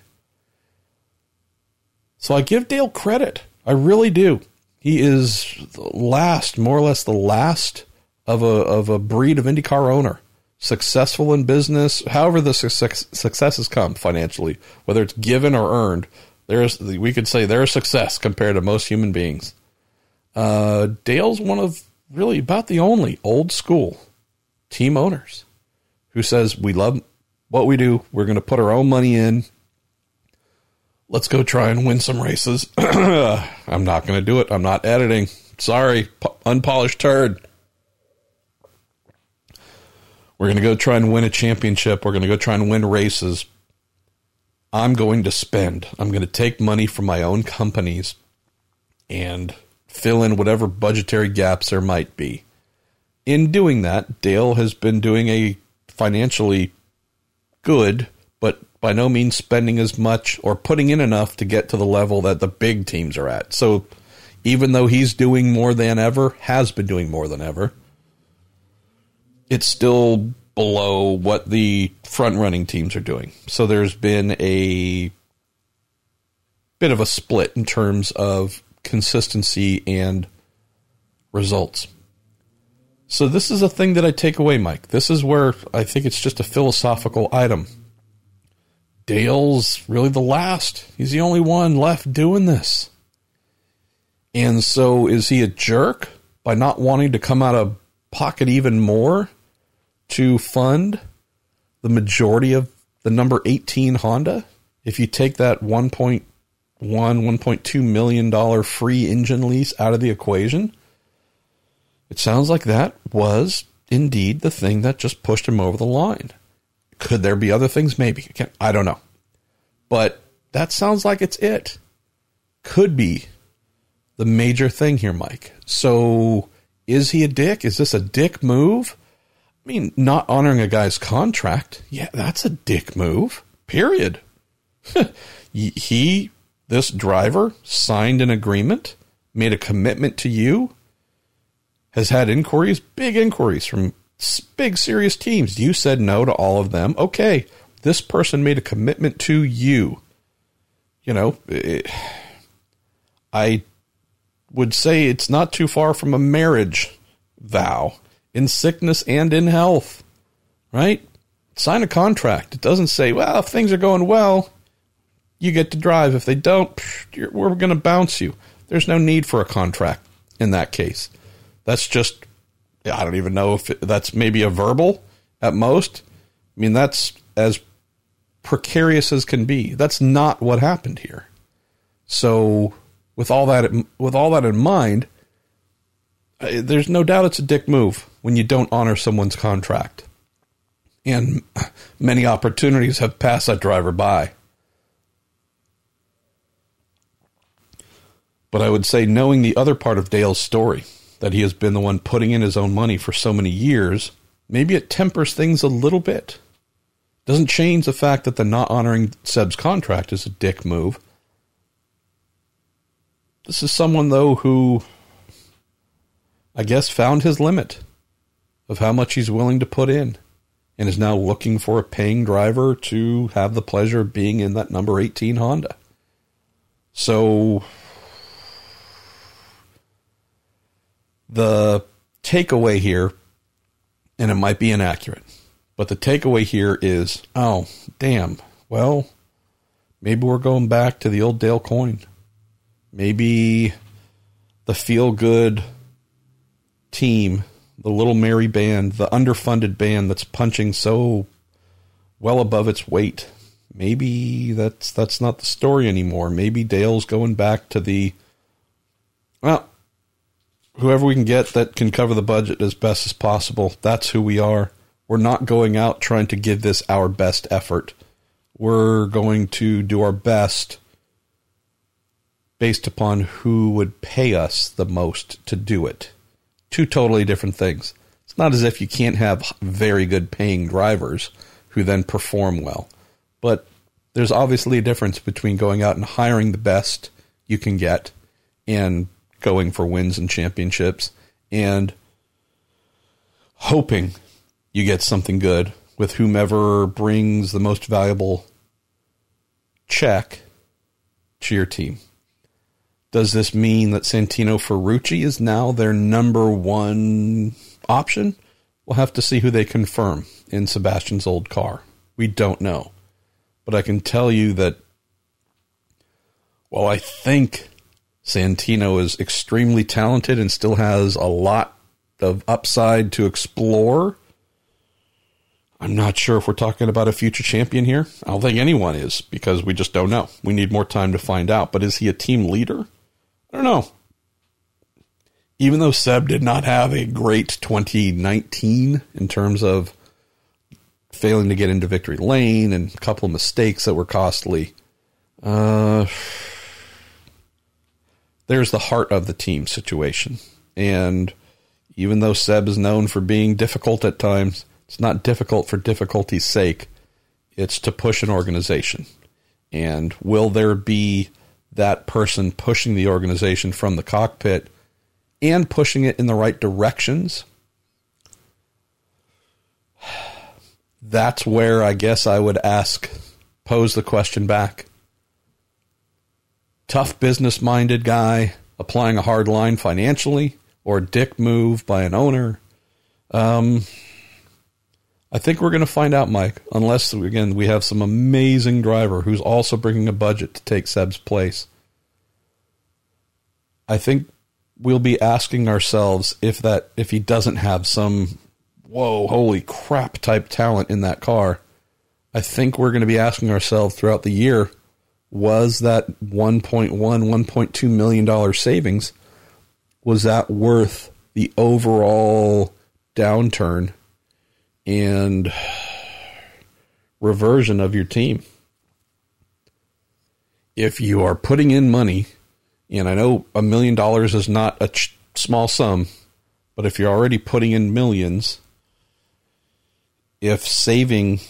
So I give Dale credit. I really do. He is the last, more or less the last of a of a breed of IndyCar owner successful in business, however the success, successes come financially, whether it's given or earned, there's we could say they're a success compared to most human beings. Uh, Dale's one of really about the only old school team owners who says we love what we do. We're going to put our own money in. Let's go try and win some races. I'm not going to do it. I'm not editing. Sorry, unpolished turd. We're going to go try and win a championship. We're going to go try and win races. I'm going to spend. I'm going to take money from my own companies and fill in whatever budgetary gaps there might be. In doing that, Dale has been doing a financially good, but by no means spending as much or putting in enough to get to the level that the big teams are at. So even though he's doing more than ever, has been doing more than ever, it's still below what the front running teams are doing. So there's been a bit of a split in terms of consistency and results. So this is a thing that I take away, Mike. This is where I think it's just a philosophical item. Dale's really the last. He's the only one left doing this. And so is he a jerk by not wanting to come out of pocket even more to fund the majority of the number 18 Honda? If you take that 1.1, 1.2 million dollar free engine lease out of the equation, it sounds like that was indeed the thing that just pushed him over the line. Could there be other things? Maybe. I don't know. But that sounds like it's it. Could be the major thing here, Mike. So is he a dick? Is this a dick move? I mean, not honoring a guy's contract. Yeah, that's a dick move. Period. he, this driver, signed an agreement, made a commitment to you, has had inquiries, big inquiries from big serious teams. You said no to all of them. Okay, this person made a commitment to you. You know, it, I would say it's not too far from a marriage vow in sickness and in health, right? Sign a contract. It doesn't say, well, if things are going well, you get to drive. If they don't, we're going to bounce you. There's no need for a contract in that case. That's just, I don't even know if it, that's maybe a verbal at most. I mean, that's as precarious as can be. That's not what happened here. So, with all that with all that in mind, there's no doubt it's a dick move when you don't honor someone's contract. And many opportunities have passed that driver by. But I would say, knowing the other part of Dale's story, that he has been the one putting in his own money for so many years, maybe it tempers things a little bit. Doesn't change the fact that the not honoring Seb's contract is a dick move. This is someone, though, who I guess found his limit of how much he's willing to put in and is now looking for a paying driver to have the pleasure of being in that number 18 Honda. So the takeaway here, and it might be inaccurate, but the takeaway here is oh, damn, well, maybe we're going back to the old Dale Coyne. Maybe the feel good team, the little merry band, the underfunded band that's punching so well above its weight. Maybe that's that's not the story anymore. Maybe Dale's going back to the well, whoever we can get that can cover the budget as best as possible. That's who we are. We're not going out trying to give this our best effort. We're going to do our best based upon who would pay us the most to do it. Two totally different things. It's not as if you can't have very good paying drivers who then perform well. But there's obviously a difference between going out and hiring the best you can get and going for wins and championships and hoping you get something good with whomever brings the most valuable check to your team. Does this mean that Santino Ferrucci is now their number one option? We'll have to see who they confirm in Sebastian's old car. We don't know. But I can tell you that while I think Santino is extremely talented and still has a lot of upside to explore, I'm not sure if we're talking about a future champion here. I don't think anyone is because we just don't know. We need more time to find out. But is he a team leader? I don't know. Even though Seb did not have a great 2019 in terms of failing to get into victory lane and a couple of mistakes that were costly, uh, there's the heart of the team situation. And even though Seb is known for being difficult at times, it's not difficult for difficulty's sake. It's to push an organization. And will there be that person pushing the organization from the cockpit and pushing it in the right directions? That's where I guess I would ask, pose the question back. Tough business minded guy applying a hard line financially or a dick move by an owner. Um, I think we're going to find out, Mike, unless, again, we have some amazing driver who's also bringing a budget to take Seb's place. I think we'll be asking ourselves if that if he doesn't have some whoa holy crap type talent in that car i think we're going to be asking ourselves throughout the year was that 1.1 1.2 million dollar savings was that worth the overall downturn and reversion of your team? If you are putting in money and I know a million dollars is not a ch- small sum, but if you're already putting in millions, if saving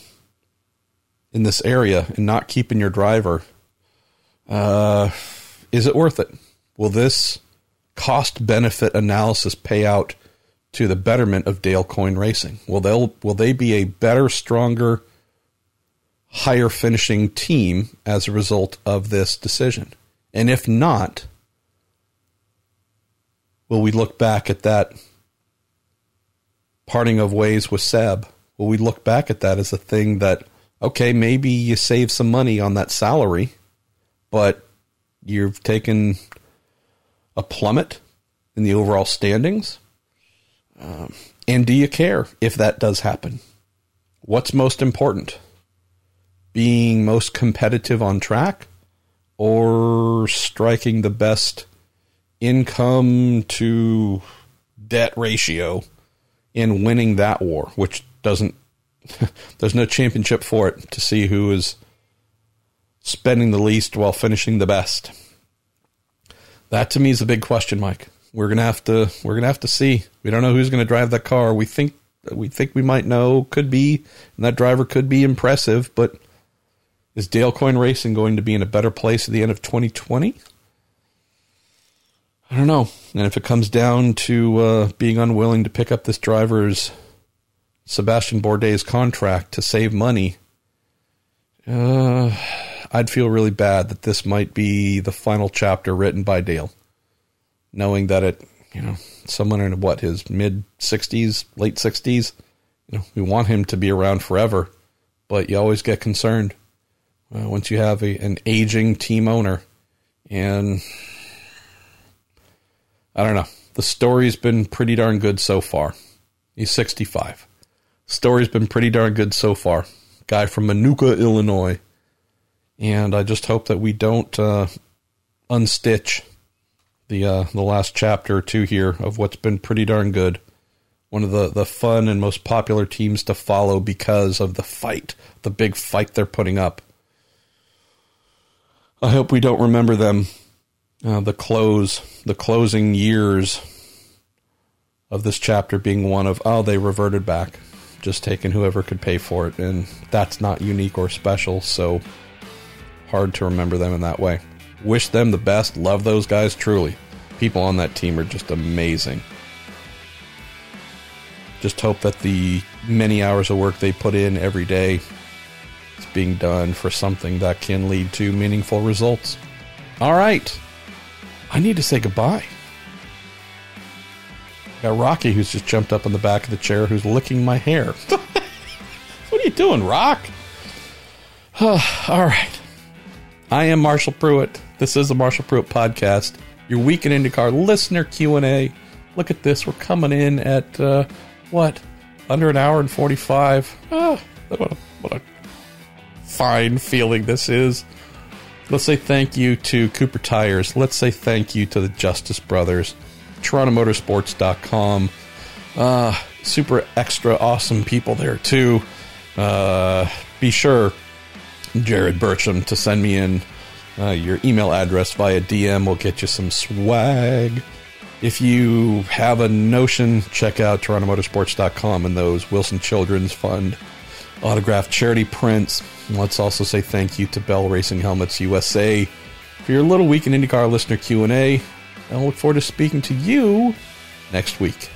in this area and not keeping your driver, uh, is it worth it? Will this cost benefit analysis pay out to the betterment of Dale Coyne Racing? Will they will they be a better, stronger, higher finishing team as a result of this decision? And if not, will we look back at that parting of ways with Seb? Will we look back at that as a thing that, okay, maybe you save some money on that salary, but you've taken a plummet in the overall standings? Um, and do you care if that does happen? What's most important? Being most competitive on track or striking the best income to debt ratio in winning that war, which doesn't, there's no championship for it to see who is spending the least while finishing the best. That to me is a big question, Mike. We're gonna have to we're gonna have to see. We don't know who's gonna drive that car. We think we think we might know could be, and that driver could be impressive, but is Dale Coyne Racing going to be in a better place at the end of 2020? I don't know. And if it comes down to uh, being unwilling to pick up this driver's Sebastian Bourdais contract to save money, uh, I'd feel really bad that this might be the final chapter written by Dale, knowing that it, you know, someone in what his mid 60s, late 60s, you know, we want him to be around forever, but you always get concerned uh, once you have a, an aging team owner, and I don't know. The story's been pretty darn good so far. He's 65. Story's been pretty darn good so far. Guy from Minooka, Illinois. And I just hope that we don't uh, unstitch the uh, the last chapter or two here of what's been pretty darn good. One of the, the fun and most popular teams to follow because of the fight, the big fight they're putting up. I hope we don't remember them uh, the close, the closing years of this chapter being one of, oh, they reverted back, just taking whoever could pay for it. And that's not unique or special, so hard to remember them in that way. Wish them the best. Love those guys truly. People on that team are just amazing. Just hope that the many hours of work they put in every day is being done for something that can lead to meaningful results. All right. I need to say goodbye. Got Rocky, who's just jumped up on the back of the chair, who's licking my hair. what are you doing, Rock? All right. I am Marshall Pruett. This is the Marshall Pruett podcast. Your Week In IndyCar listener Q and A. Look at this. We're coming in at uh, what under an hour and forty-five. Ah, what a, what a fine feeling this is. Let's say thank you to Cooper Tires. Let's say thank you to the Justice Brothers, TorontoMotorsports.com. Uh, super extra awesome people there too. Uh, be sure, Jared Burcham, to send me in uh, your email address via DM. We'll get you some swag. If you have a notion, check out TorontoMotorsports.com and those Wilson Children's Fund autographed charity prints. Let's also say thank you to Bell Racing Helmets USA for your little week in IndyCar listener Q&A. And I look forward to speaking to you next week.